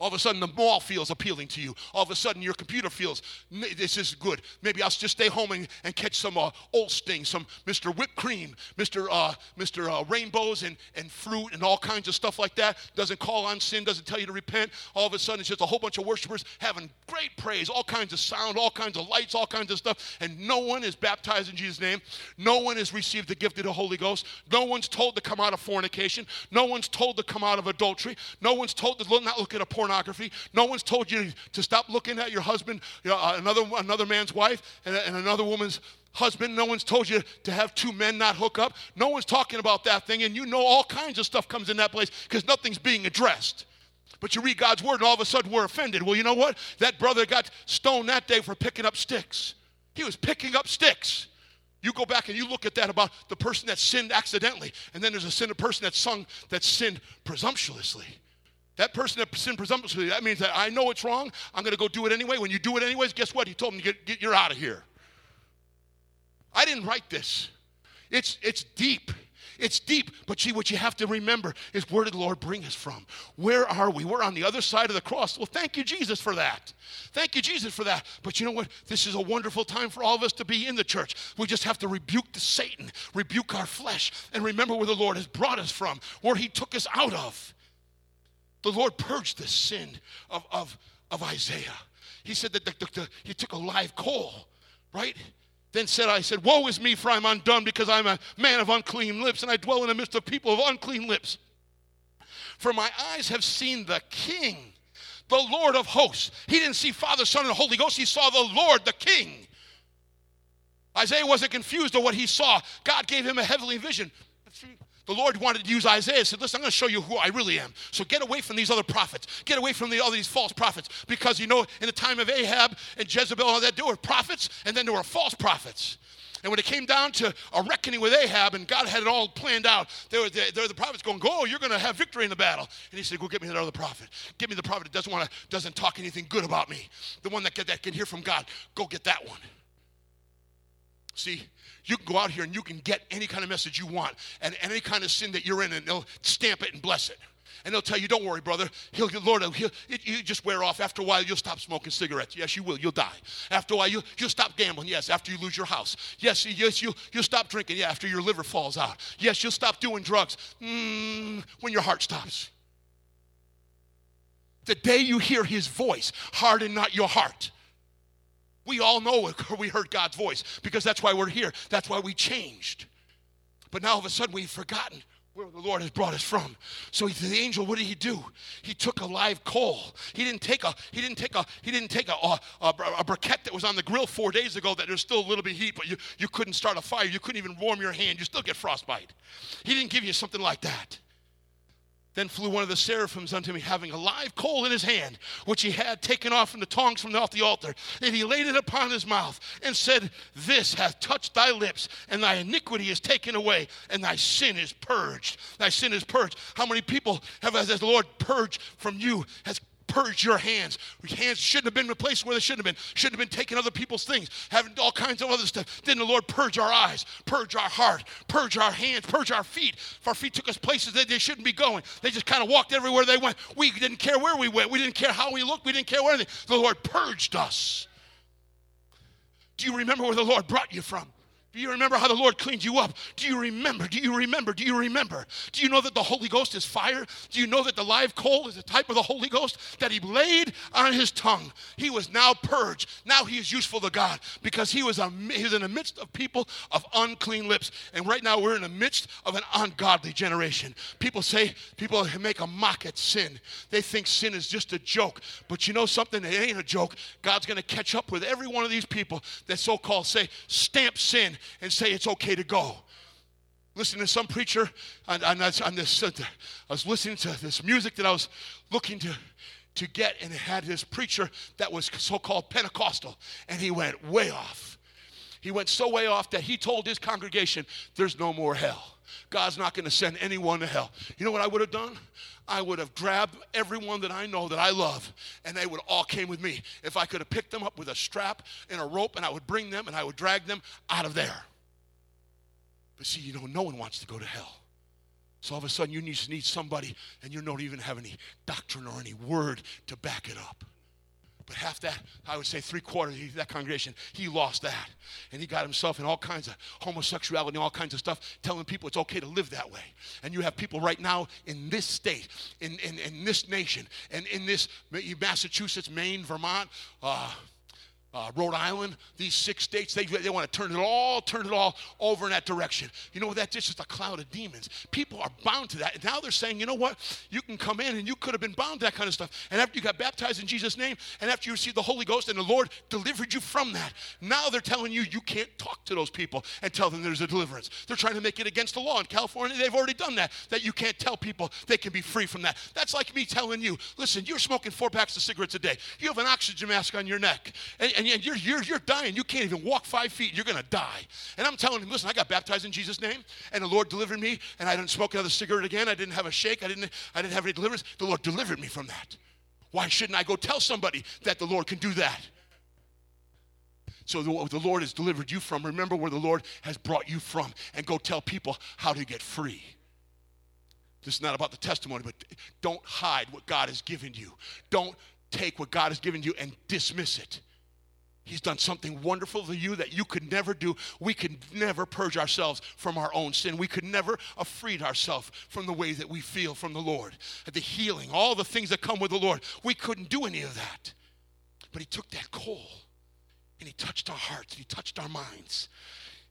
All of a sudden, the mall feels appealing to you. All of a sudden, your computer feels this is good. Maybe I'll just stay home and, and catch some uh, Osteen, some Mr. Whipped Cream, Mr. Uh, Mr. Uh, rainbows, and, and fruit, and all kinds of stuff like that. Doesn't call on sin, doesn't tell you to repent. All of a sudden, it's just a whole bunch of worshipers having great praise, all kinds of sound, all kinds of lights, all kinds of stuff, and no one is baptized in Jesus' name. No one has received the gift of the Holy Ghost. No one's told to come out of fornication. No one's told to come out of adultery. No one's told to not look at a porn pornography. No one's told you to stop looking at your husband, you know, uh, another, another man's wife, and, and another woman's husband. No one's told you to have two men not hook up. No one's talking about that thing, and you know all kinds of stuff comes in that place because nothing's being addressed. But you read God's word, and all of a sudden we're offended. Well, you know what? That brother got stoned that day for picking up sticks. He was picking up sticks. You go back and you look at that about the person that sinned accidentally, and then there's a sin, a person that sung that sinned presumptuously. That person that sinned presumptuously, that means that I know it's wrong. I'm going to go do it anyway. When you do it anyways, guess what? He told me, get, get, you're out of here. I didn't write this. It's, it's deep. It's deep, but see, what you have to remember is where did the Lord bring us from? Where are we? We're on the other side of the cross. Well, thank you, Jesus, for that. Thank you, Jesus, for that. But you know what? This is a wonderful time for all of us to be in the church. We just have to rebuke the Satan, rebuke our flesh, and remember where the Lord has brought us from, where He took us out of. The Lord purged the sin of, of, of Isaiah. He said that the, the, the, He took a live coal, right? Then said I said, Woe is me, for I'm undone, because I'm a man of unclean lips, and I dwell in the midst of people of unclean lips. For my eyes have seen the King, the Lord of hosts. He didn't see Father, Son, and Holy Ghost, he saw the Lord, the King. Isaiah wasn't confused of what he saw. God gave him a heavenly vision. The Lord wanted to use Isaiah. He said, Listen, I'm going to show you who I really am. So get away from these other prophets. Get away from the, all these false prophets. Because you know, in the time of Ahab and Jezebel, all that, there were prophets and then there were false prophets. And when it came down to a reckoning with Ahab and God had it all planned out, there were the, there were the prophets going, Go, you're going to have victory in the battle. And he said, Go get me that other prophet. Get me the prophet that doesn't want to, doesn't talk anything good about me. The one that that can hear from God. Go get that one. See, you can go out here and you can get any kind of message you want and, any kind of sin that you're in, and they'll stamp it and bless it. And they'll tell you, don't worry, brother. He'll, Lord, he'll, you just wear off. After a while, you'll stop smoking cigarettes. Yes, you will. You'll die. After a while, you, you'll stop gambling. Yes, after you lose your house. Yes, yes, you'll, you'll stop drinking. Yeah, after your liver falls out. Yes, you'll stop doing drugs mm, when your heart stops. The day you hear his voice, harden not your heart. We all know we heard God's voice because that's why we're here. That's why we changed. But now all of a sudden we've forgotten where the Lord has brought us from. So the angel, what did he do? He took a live coal. He didn't take a he didn't take a he didn't take a, a, a, a briquette that was on the grill four days ago that there's still a little bit of heat, but you, you couldn't start a fire. You couldn't even warm your hand. You still get frostbite. He didn't give you something like that. Then flew one of the seraphims unto me, having a live coal in his hand, which he had taken off from the tongs from off the altar. And he laid it upon his mouth and said, This hath touched thy lips, and thy iniquity is taken away, and thy sin is purged. Thy sin is purged. How many people have, as the Lord purged from you, has purge your hands. Hands shouldn't have been in place where they shouldn't have been. Shouldn't have been taking other people's things, having all kinds of other stuff. Then the Lord purge our eyes, purge our heart, purge our hands, purge our feet. If our feet took us places that they shouldn't be going, they just kind of walked everywhere they went. We didn't care where we went. We didn't care how we looked. We didn't care where anything. The Lord purged us. Do you remember where the Lord brought you from? Do you remember how the Lord cleaned you up? Do you remember? Do you remember? Do you remember? Do you know that the Holy Ghost is fire? Do you know that the live coal is a type of the Holy Ghost that He laid on His tongue? He was now purged. Now He is useful to God because He was, a, he was in the midst of people of unclean lips. And right now we're in the midst of an ungodly generation. People say, people make a mock at sin. They think sin is just a joke. But you know something? It ain't a joke. God's going to catch up with every one of these people that so called say, stamp sin and say it's okay to go. Listen to some preacher on, on, on this. Uh, I was listening to this music that I was looking to to get, and it had this preacher that was so-called Pentecostal, and he went way off. He went so way off that he told his congregation, "There's no more hell. God's not going to send anyone to hell." You know what I would have done? I would have grabbed everyone that I know that I love, and they would all came with me. If I could have picked them up with a strap and a rope, and I would bring them and I would drag them out of there. But see, you know, no one wants to go to hell. So all of a sudden, you need, need somebody, and you don't even have any doctrine or any word to back it up. But half that, I would say three quarters of that congregation, he lost that. And he got himself in all kinds of homosexuality and all kinds of stuff, telling people it's okay to live that way. And you have people right now in this state, in, in, in this nation, and in this Massachusetts, Maine, Vermont, uh, uh, Rhode Island, these six states, they, they want to turn it all, turn it all over in that direction. You know, what that's just a cloud of demons. People are bound to that. And now they're saying, you know what? You can come in and you could have been bound to that kind of stuff. And after you got baptized in Jesus' name, and after you received the Holy Ghost and the Lord delivered you from that, now they're telling you you can't talk to those people and tell them there's a deliverance. They're trying to make it against the law. In California, they've already done that, that you can't tell people they can be free from that. That's like me telling you, listen, you're smoking four packs of cigarettes a day. You have an oxygen mask on your neck. And, and you're, you're, you're dying. You can't even walk five feet. You're going to die. And I'm telling him, listen, I got baptized in Jesus' name, and the Lord delivered me, and I didn't smoke another cigarette again. I didn't have a shake. I didn't, I didn't have any deliverance. The Lord delivered me from that. Why shouldn't I go tell somebody that the Lord can do that? So the, the Lord has delivered you from, remember where the Lord has brought you from, and go tell people how to get free. This is not about the testimony, but don't hide what God has given you. Don't take what God has given you and dismiss it. He's done something wonderful for you that you could never do. We could never purge ourselves from our own sin. We could never have freed ourselves from the way that we feel from the Lord. The healing, all the things that come with the Lord. We couldn't do any of that. But He took that coal and He touched our hearts, and He touched our minds.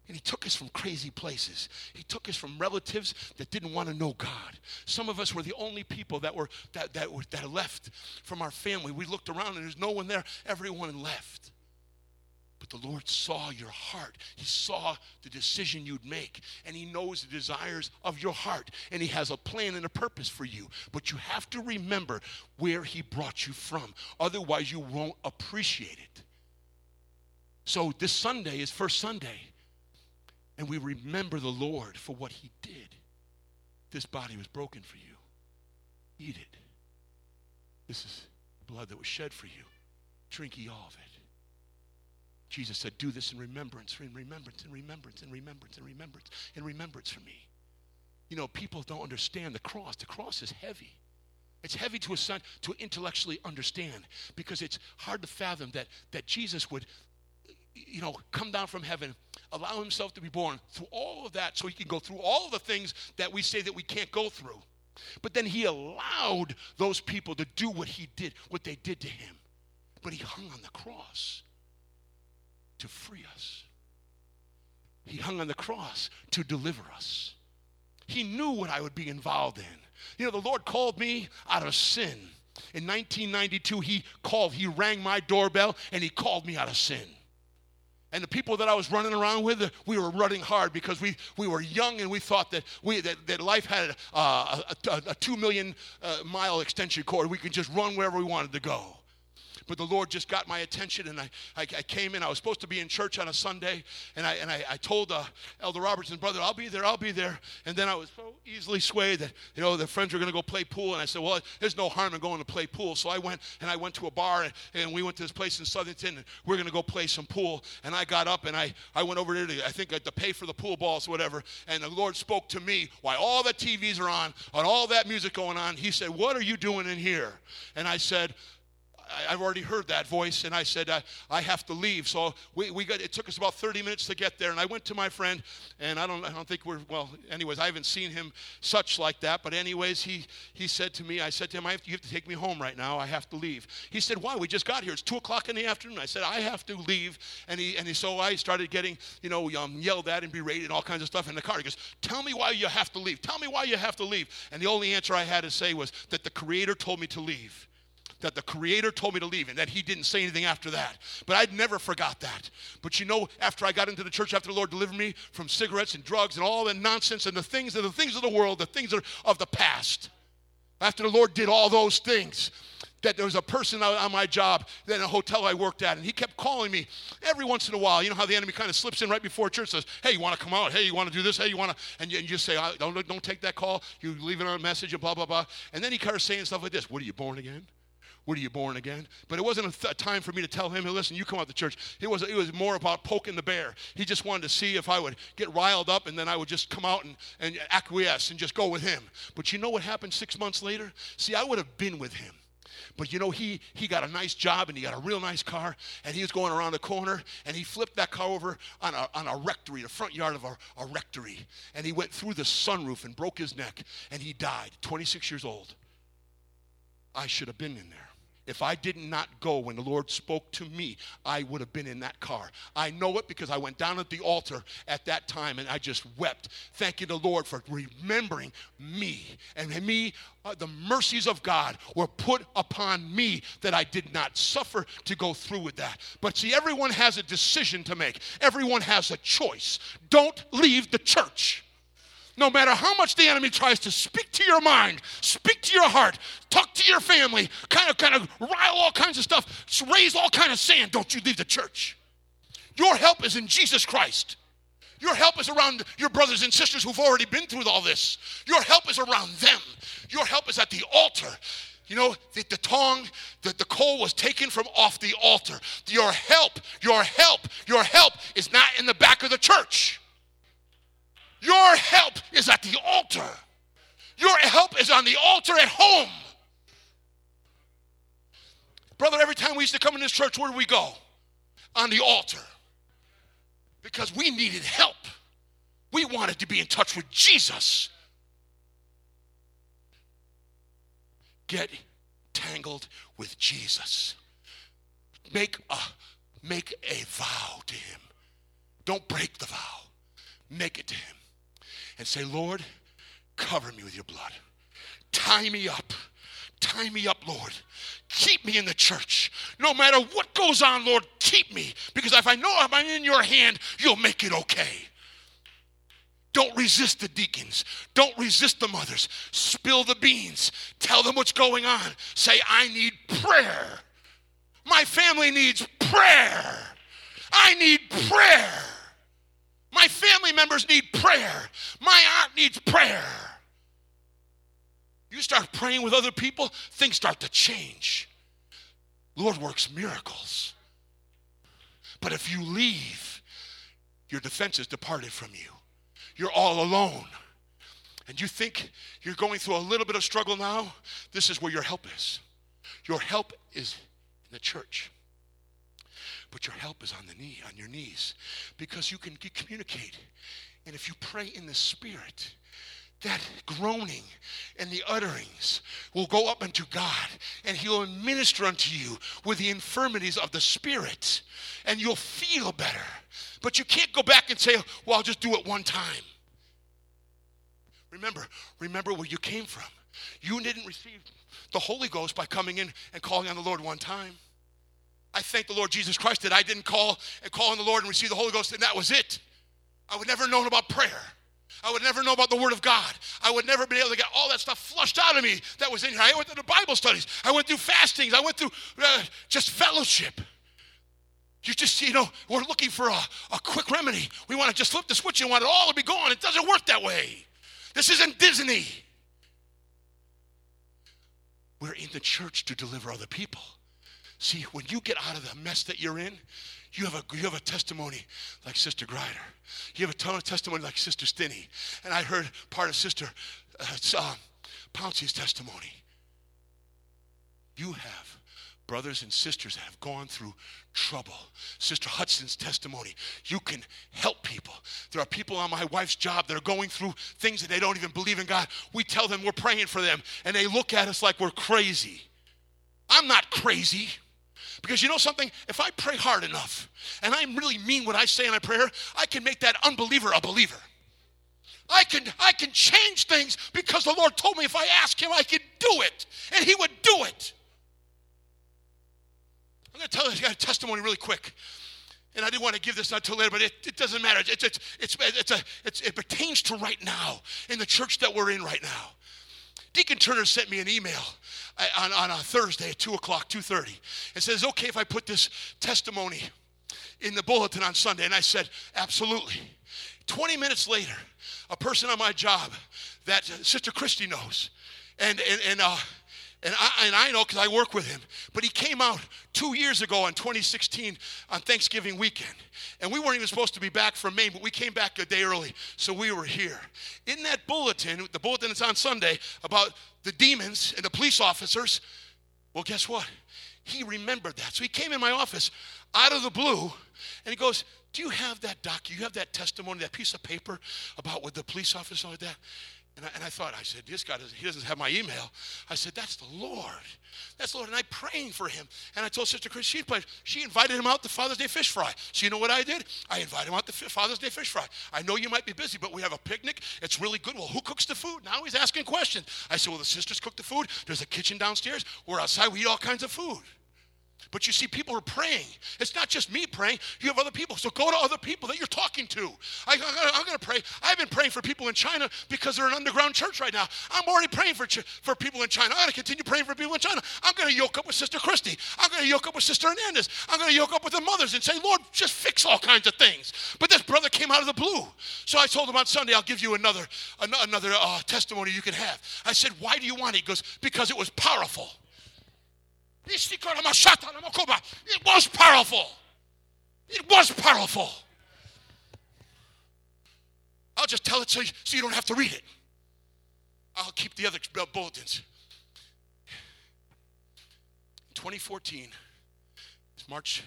And he took us from crazy places. He took us from relatives that didn't want to know God. Some of us were the only people that were that that were that left from our family. We looked around and there's no one there. Everyone left. But the Lord saw your heart. He saw the decision you'd make. And He knows the desires of your heart. And He has a plan and a purpose for you. But you have to remember where He brought you from. Otherwise, you won't appreciate it. So this Sunday is First Sunday. And we remember the Lord for what He did. This body was broken for you. Eat it. This is blood that was shed for you. Drink ye all of it. Jesus said, Do this in remembrance, in remembrance, in remembrance, in remembrance, in remembrance, in remembrance for me. You know, people don't understand the cross. The cross is heavy. It's heavy to a son to intellectually understand because it's hard to fathom that, that Jesus would, you know, come down from heaven, allow himself to be born through all of that so he can go through all the things that we say that we can't go through. But then he allowed those people to do what he did, what they did to him. But he hung on the cross to free us. He hung on the cross to deliver us. He knew what I would be involved in. You know, the Lord called me out of sin. In 1992, He called, He rang my doorbell, and He called me out of sin. And the people that I was running around with, we were running hard because we, we were young and we thought that, we, that, that life had a, a, a two million uh, mile extension cord. We could just run wherever we wanted to go but the Lord just got my attention, and I, I, I came in. I was supposed to be in church on a Sunday, and I, and I, I told uh, Elder Robertson, brother, I'll be there, I'll be there. And then I was so easily swayed that, you know, the friends were going to go play pool, and I said, well, there's no harm in going to play pool. So I went, and I went to a bar, and, and we went to this place in Southington, and we are going to go play some pool. And I got up, and I, I went over there to, I think, to pay for the pool balls whatever, and the Lord spoke to me why all the TVs are on, and all that music going on. He said, what are you doing in here? And I said, I've already heard that voice, and I said, I, I have to leave. So we, we got, it took us about 30 minutes to get there, and I went to my friend, and I don't, I don't think we're, well, anyways, I haven't seen him such like that, but anyways, he, he said to me, I said to him, I have to, you have to take me home right now. I have to leave. He said, why? We just got here. It's 2 o'clock in the afternoon. I said, I have to leave. And he, and he, so I started getting, you know, um, yelled at and berated and all kinds of stuff in the car. He goes, tell me why you have to leave. Tell me why you have to leave. And the only answer I had to say was that the Creator told me to leave that the Creator told me to leave and that He didn't say anything after that. But I'd never forgot that. But you know, after I got into the church, after the Lord delivered me from cigarettes and drugs and all the nonsense and the things and the things of the world, the things of the past, after the Lord did all those things, that there was a person on my job in a hotel I worked at, and he kept calling me every once in a while. You know how the enemy kind of slips in right before church, says, "Hey, you want to come out? Hey, you want to do this? Hey, you want to?" And you, and you just say, "Don't don't take that call. You leave it on a message and blah blah blah." And then he started saying stuff like this: "What are you born again?" What are you born again? But it wasn't a th- time for me to tell him, hey, listen, you come out to church. It was, it was more about poking the bear. He just wanted to see if I would get riled up and then I would just come out and, and acquiesce and just go with him. But you know what happened six months later? See, I would have been with him. But you know, he, he got a nice job and he got a real nice car and he was going around the corner and he flipped that car over on a, on a rectory, the front yard of a, a rectory. And he went through the sunroof and broke his neck and he died, 26 years old. I should have been in there. If I did not go when the Lord spoke to me, I would have been in that car. I know it because I went down at the altar at that time and I just wept, thanking the Lord for remembering me. And me, uh, the mercies of God were put upon me that I did not suffer to go through with that. But see, everyone has a decision to make, everyone has a choice. Don't leave the church no matter how much the enemy tries to speak to your mind, speak to your heart, talk to your family, kind of kind of rile all kinds of stuff, raise all kind of sand, don't you leave the church. Your help is in Jesus Christ. Your help is around your brothers and sisters who've already been through all this. Your help is around them. Your help is at the altar. You know, the, the tongue, the, the coal was taken from off the altar. Your help, your help, your help is not in the back of the church. Your help is at the altar. Your help is on the altar at home. Brother, every time we used to come in this church, where do we go? On the altar. Because we needed help. We wanted to be in touch with Jesus. Get tangled with Jesus. Make a, make a vow to him. Don't break the vow. Make it to him and say, Lord, cover me with your blood. Tie me up. Tie me up, Lord. Keep me in the church. No matter what goes on, Lord, keep me. Because if I know I'm in your hand, you'll make it okay. Don't resist the deacons. Don't resist the mothers. Spill the beans. Tell them what's going on. Say, I need prayer. My family needs prayer. I need prayer. My family members need prayer. My aunt needs prayer. You start praying with other people, things start to change. Lord works miracles. But if you leave, your defense is departed from you. You're all alone. And you think you're going through a little bit of struggle now, this is where your help is. Your help is in the church but your help is on the knee, on your knees, because you can communicate. And if you pray in the Spirit, that groaning and the utterings will go up unto God, and He'll minister unto you with the infirmities of the Spirit, and you'll feel better. But you can't go back and say, Well, I'll just do it one time. Remember, remember where you came from. You didn't receive the Holy Ghost by coming in and calling on the Lord one time. I thank the Lord Jesus Christ that I didn't call and call on the Lord and receive the Holy Ghost, and that was it. I would never known about prayer. I would never know about the Word of God. I would never be able to get all that stuff flushed out of me that was in here. I went through the Bible studies. I went through fastings. I went through uh, just fellowship. You just, you know, we're looking for a, a quick remedy. We want to just flip the switch and want it all to be gone. It doesn't work that way. This isn't Disney. We're in the church to deliver other people. See, when you get out of the mess that you're in, you have a you have a testimony like Sister Grider. You have a ton of testimony like Sister Stinney. And I heard part of Sister uh, uh, Pouncey's testimony. You have brothers and sisters that have gone through trouble. Sister Hudson's testimony. You can help people. There are people on my wife's job that are going through things that they don't even believe in God. We tell them we're praying for them, and they look at us like we're crazy. I'm not crazy. Because you know something? If I pray hard enough and I really mean what I say in a prayer, I can make that unbeliever a believer. I can, I can change things because the Lord told me if I ask Him, I could do it. And He would do it. I'm going to tell you I got a testimony really quick. And I didn't want to give this until later, but it, it doesn't matter. It's, it's, it's, it's a, it's, it pertains to right now in the church that we're in right now. Deacon Turner sent me an email on, on a Thursday at 2 o'clock, 2.30. and says, okay if I put this testimony in the bulletin on Sunday? And I said, absolutely. 20 minutes later, a person on my job that Sister Christy knows, and, and, and uh, and I, and I know because I work with him. But he came out two years ago in 2016 on Thanksgiving weekend. And we weren't even supposed to be back from Maine, but we came back a day early. So we were here. In that bulletin, the bulletin that's on Sunday about the demons and the police officers, well, guess what? He remembered that. So he came in my office out of the blue and he goes, Do you have that doc? You have that testimony, that piece of paper about with the police officer like that? And I, and I thought, I said, this guy doesn't, he doesn't have my email. I said, that's the Lord. That's the Lord. And I'm praying for him. And I told Sister Chris, she, she invited him out to Father's Day fish fry. So you know what I did? I invited him out to Father's Day fish fry. I know you might be busy, but we have a picnic. It's really good. Well, who cooks the food? Now he's asking questions. I said, well, the sisters cook the food. There's a kitchen downstairs. We're outside. We eat all kinds of food. But you see, people are praying. It's not just me praying. You have other people. So go to other people that you're talking to. I, am going to pray. I've been praying for people in China because they're an underground church right now. I'm already praying for, for people in China. I'm going to continue praying for people in China. I'm going to yoke up with Sister Christy. I'm going to yoke up with Sister Hernandez. I'm going to yoke up with the mothers and say, Lord, just fix all kinds of things. But this brother came out of the blue. So I told him on Sunday, I'll give you another, another uh, testimony you can have. I said, why do you want it? He goes, because it was powerful. It was powerful. It was powerful. I'll just tell it so you, so you don't have to read it. I'll keep the other bulletins. 2014, it's March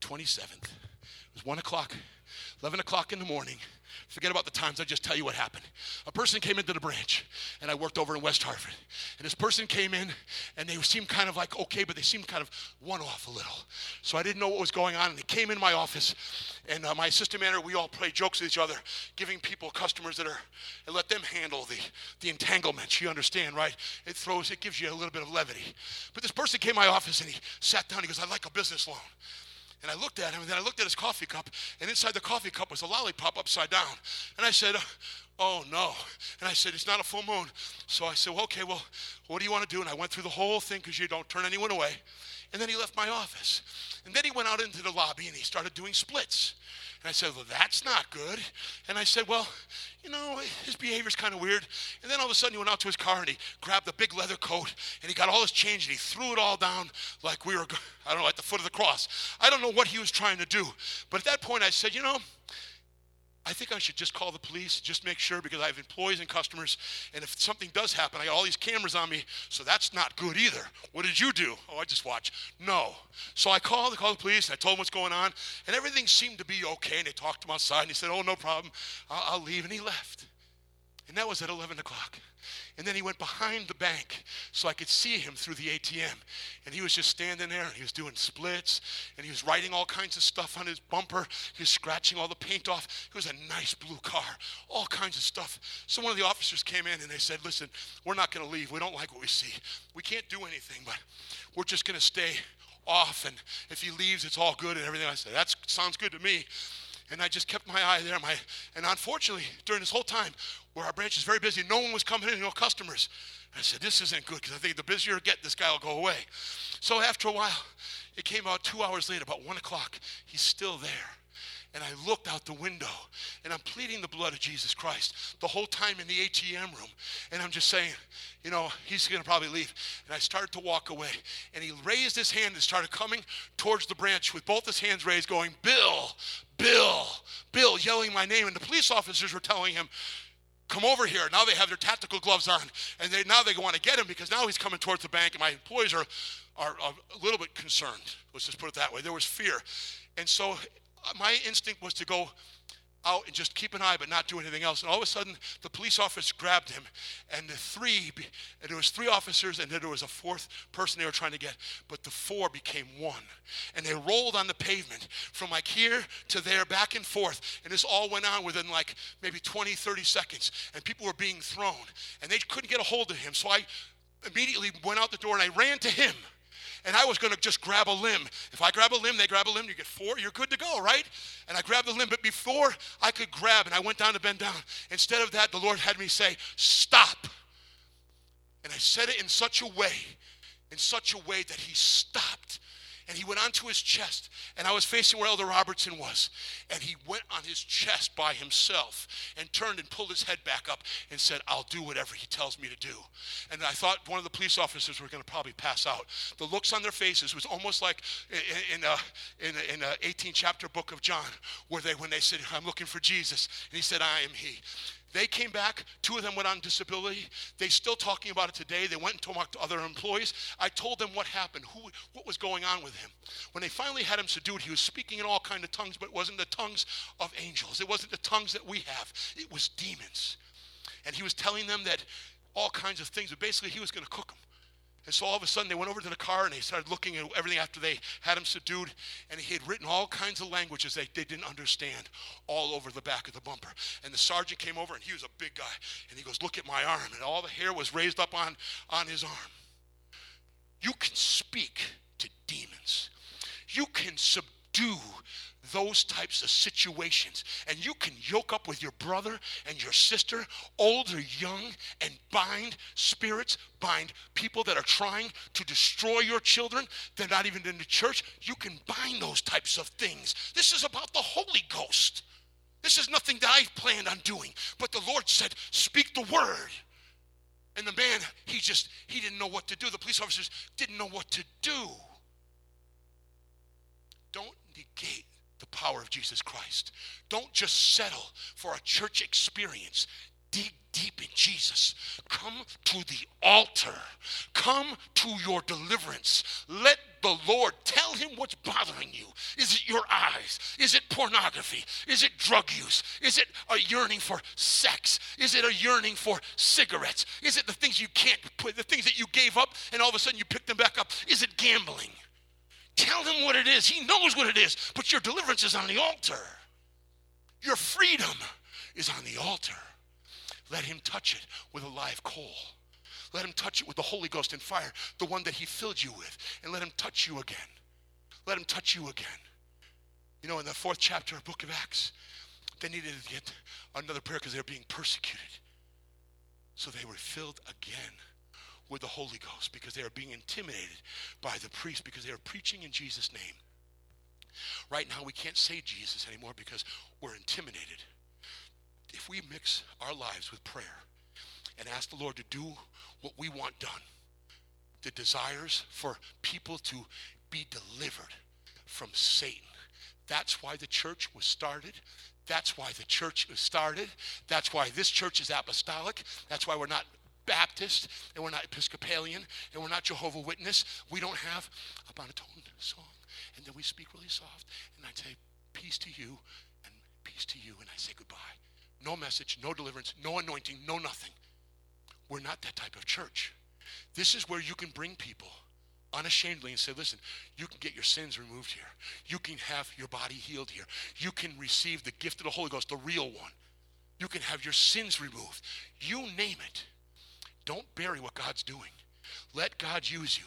27th. It was 1 o'clock, 11 o'clock in the morning. Forget about the times, I'll just tell you what happened. A person came into the branch, and I worked over in West Hartford. And this person came in, and they seemed kind of like okay, but they seemed kind of one off a little. So I didn't know what was going on. And they came in my office, and uh, my assistant manager, we all play jokes with each other, giving people customers that are, and let them handle the, the entanglements. You understand, right? It throws, it gives you a little bit of levity. But this person came my office, and he sat down. He goes, I'd like a business loan. And I looked at him, and then I looked at his coffee cup, and inside the coffee cup was a lollipop upside down. And I said, oh, oh no. And I said, It's not a full moon. So I said, well, Okay, well, what do you want to do? And I went through the whole thing because you don't turn anyone away. And then he left my office. And then he went out into the lobby and he started doing splits. And I said, Well, that's not good. And I said, Well, you know, his behavior's kind of weird. And then all of a sudden he went out to his car and he grabbed the big leather coat and he got all his change and he threw it all down like we were, I don't know, at the foot of the cross. I don't know what he was trying to do. But at that point I said, You know, I think I should just call the police, just make sure because I have employees and customers. And if something does happen, I got all these cameras on me, so that's not good either. What did you do? Oh, I just watch. No. So I called, called the police, and I told them what's going on, and everything seemed to be okay. And they talked to him outside, and he said, Oh, no problem. I'll, I'll leave. And he left. And that was at 11 o'clock. And then he went behind the bank so I could see him through the ATM. And he was just standing there and he was doing splits and he was writing all kinds of stuff on his bumper. He was scratching all the paint off. It was a nice blue car, all kinds of stuff. So one of the officers came in and they said, Listen, we're not going to leave. We don't like what we see. We can't do anything, but we're just going to stay off. And if he leaves, it's all good and everything. I said, That sounds good to me. And I just kept my eye there. My, and unfortunately, during this whole time, where our branch is very busy, no one was coming in, no customers. I said, This isn't good because I think the busier I get, this guy will go away. So after a while, it came out two hours later, about one o'clock. He's still there. And I looked out the window and I'm pleading the blood of Jesus Christ the whole time in the ATM room. And I'm just saying, you know, he's going to probably leave. And I started to walk away. And he raised his hand and started coming towards the branch with both his hands raised, going, Bill, Bill, Bill, yelling my name. And the police officers were telling him, come over here. Now they have their tactical gloves on, and they, now they want to get him because now he's coming towards the bank, and my employees are, are, are a little bit concerned. Let's just put it that way. There was fear. And so uh, my instinct was to go out and just keep an eye but not do anything else. And all of a sudden, the police officer grabbed him, and the three, and there was three officers, and then there was a fourth person they were trying to get, but the four became one. And they rolled on the pavement from like here to there, back and forth. And this all went on within like maybe 20, 30 seconds. And people were being thrown, and they couldn't get a hold of him. So I immediately went out the door and I ran to him and I was going to just grab a limb. If I grab a limb, they grab a limb, you get four, you're good to go, right? And I grabbed the limb, but before I could grab and I went down to bend down, instead of that, the Lord had me say, Stop. And I said it in such a way, in such a way that he stopped and he went onto his chest and i was facing where elder robertson was and he went on his chest by himself and turned and pulled his head back up and said i'll do whatever he tells me to do. And i thought one of the police officers were going to probably pass out. The looks on their faces was almost like in a, in a, in a 18 chapter book of john where they when they said i'm looking for jesus and he said i am he they came back. Two of them went on disability. They're still talking about it today. They went and talked to other employees. I told them what happened, who, what was going on with him. When they finally had him subdued, he was speaking in all kind of tongues, but it wasn't the tongues of angels. It wasn't the tongues that we have. It was demons. and he was telling them that all kinds of things, but basically he was going to cook them. And so all of a sudden they went over to the car and they started looking at everything after they had him subdued. And he had written all kinds of languages they, they didn't understand all over the back of the bumper. And the sergeant came over and he was a big guy. And he goes, Look at my arm. And all the hair was raised up on, on his arm. You can speak to demons, you can subdue those types of situations. And you can yoke up with your brother and your sister, old or young, and bind spirits, bind people that are trying to destroy your children. They're not even in the church. You can bind those types of things. This is about the Holy Ghost. This is nothing that I planned on doing. But the Lord said, Speak the word. And the man, he just, he didn't know what to do. The police officers didn't know what to do. Don't negate the power of Jesus Christ. Don't just settle for a church experience. Dig deep in Jesus. Come to the altar. Come to your deliverance. Let the Lord tell him what's bothering you. Is it your eyes? Is it pornography? Is it drug use? Is it a yearning for sex? Is it a yearning for cigarettes? Is it the things you can't put, the things that you gave up and all of a sudden you pick them back up? Is it gambling? Tell him what it is. He knows what it is. But your deliverance is on the altar. Your freedom is on the altar. Let him touch it with a live coal. Let him touch it with the Holy Ghost and fire, the one that he filled you with. And let him touch you again. Let him touch you again. You know, in the fourth chapter of book of Acts, they needed to get another prayer because they were being persecuted. So they were filled again with the Holy Ghost because they are being intimidated by the priest because they are preaching in Jesus' name. Right now, we can't say Jesus anymore because we're intimidated. If we mix our lives with prayer and ask the Lord to do what we want done, the desires for people to be delivered from Satan. That's why the church was started. That's why the church was started. That's why this church is apostolic. That's why we're not Baptist, and we're not Episcopalian, and we're not Jehovah Witness. We don't have a monotone song, and then we speak really soft, and I say peace to you, and peace to you, and I say goodbye. No message, no deliverance, no anointing, no nothing. We're not that type of church. This is where you can bring people unashamedly and say, listen, you can get your sins removed here. You can have your body healed here. You can receive the gift of the Holy Ghost, the real one. You can have your sins removed. You name it. Don't bury what God's doing. Let God use you.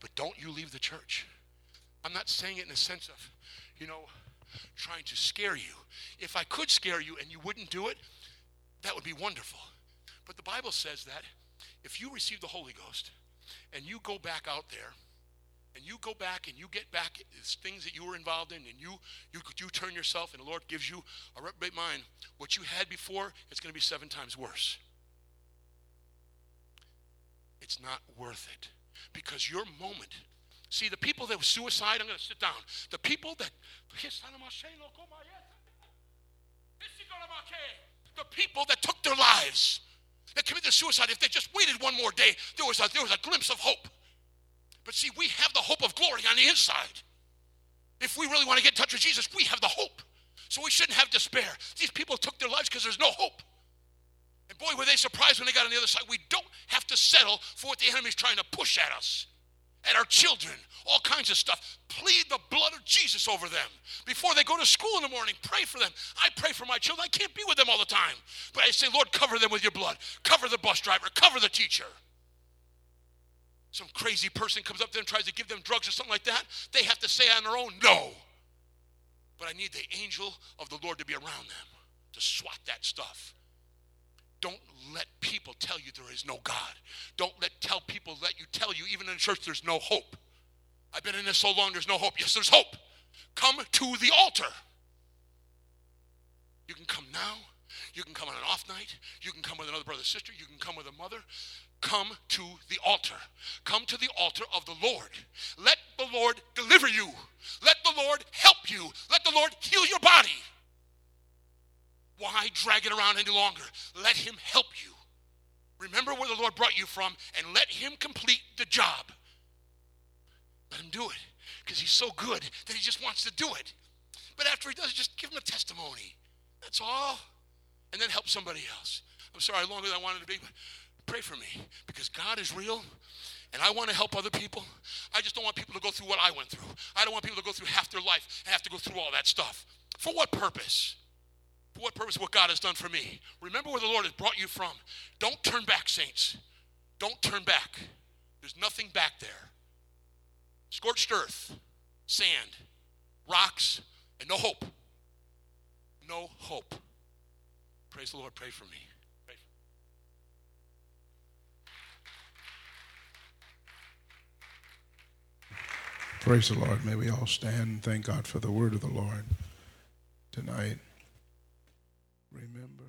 But don't you leave the church. I'm not saying it in a sense of, you know, trying to scare you. If I could scare you and you wouldn't do it, that would be wonderful. But the Bible says that if you receive the Holy Ghost and you go back out there and you go back and you get back things that you were involved in and you you you turn yourself and the Lord gives you a reprobate mind, what you had before, it's going to be seven times worse it's not worth it. Because your moment, see, the people that were suicide, I'm going to sit down. The people that, the people that took their lives, that committed suicide, if they just waited one more day, there was a, there was a glimpse of hope. But see, we have the hope of glory on the inside. If we really want to get in touch with Jesus, we have the hope. So we shouldn't have despair. These people took their lives because there's no hope. And boy, were they surprised when they got on the other side. We don't have to settle for what the enemy's trying to push at us, at our children, all kinds of stuff. Plead the blood of Jesus over them. Before they go to school in the morning, pray for them. I pray for my children. I can't be with them all the time. But I say, Lord, cover them with your blood. Cover the bus driver. Cover the teacher. Some crazy person comes up to them tries to give them drugs or something like that. They have to say on their own, no. But I need the angel of the Lord to be around them to swat that stuff. Don't let people tell you there is no God. Don't let tell people let you tell you even in church there's no hope. I've been in this so long there's no hope. Yes, there's hope. Come to the altar. You can come now. You can come on an off night. You can come with another brother sister. You can come with a mother. Come to the altar. Come to the altar of the Lord. Let the Lord deliver you. Let the Lord help you. Let the Lord heal your body. Why drag it around any longer? Let Him help you. Remember where the Lord brought you from and let Him complete the job. Let Him do it because He's so good that He just wants to do it. But after He does, just give Him a testimony. That's all. And then help somebody else. I'm sorry, longer than I wanted to be, but pray for me because God is real and I want to help other people. I just don't want people to go through what I went through. I don't want people to go through half their life and have to go through all that stuff. For what purpose? For what purpose? What God has done for me. Remember where the Lord has brought you from. Don't turn back, saints. Don't turn back. There's nothing back there. Scorched earth, sand, rocks, and no hope. No hope. Praise the Lord. Pray for me. Pray Praise the Lord. May we all stand and thank God for the word of the Lord tonight. Remember.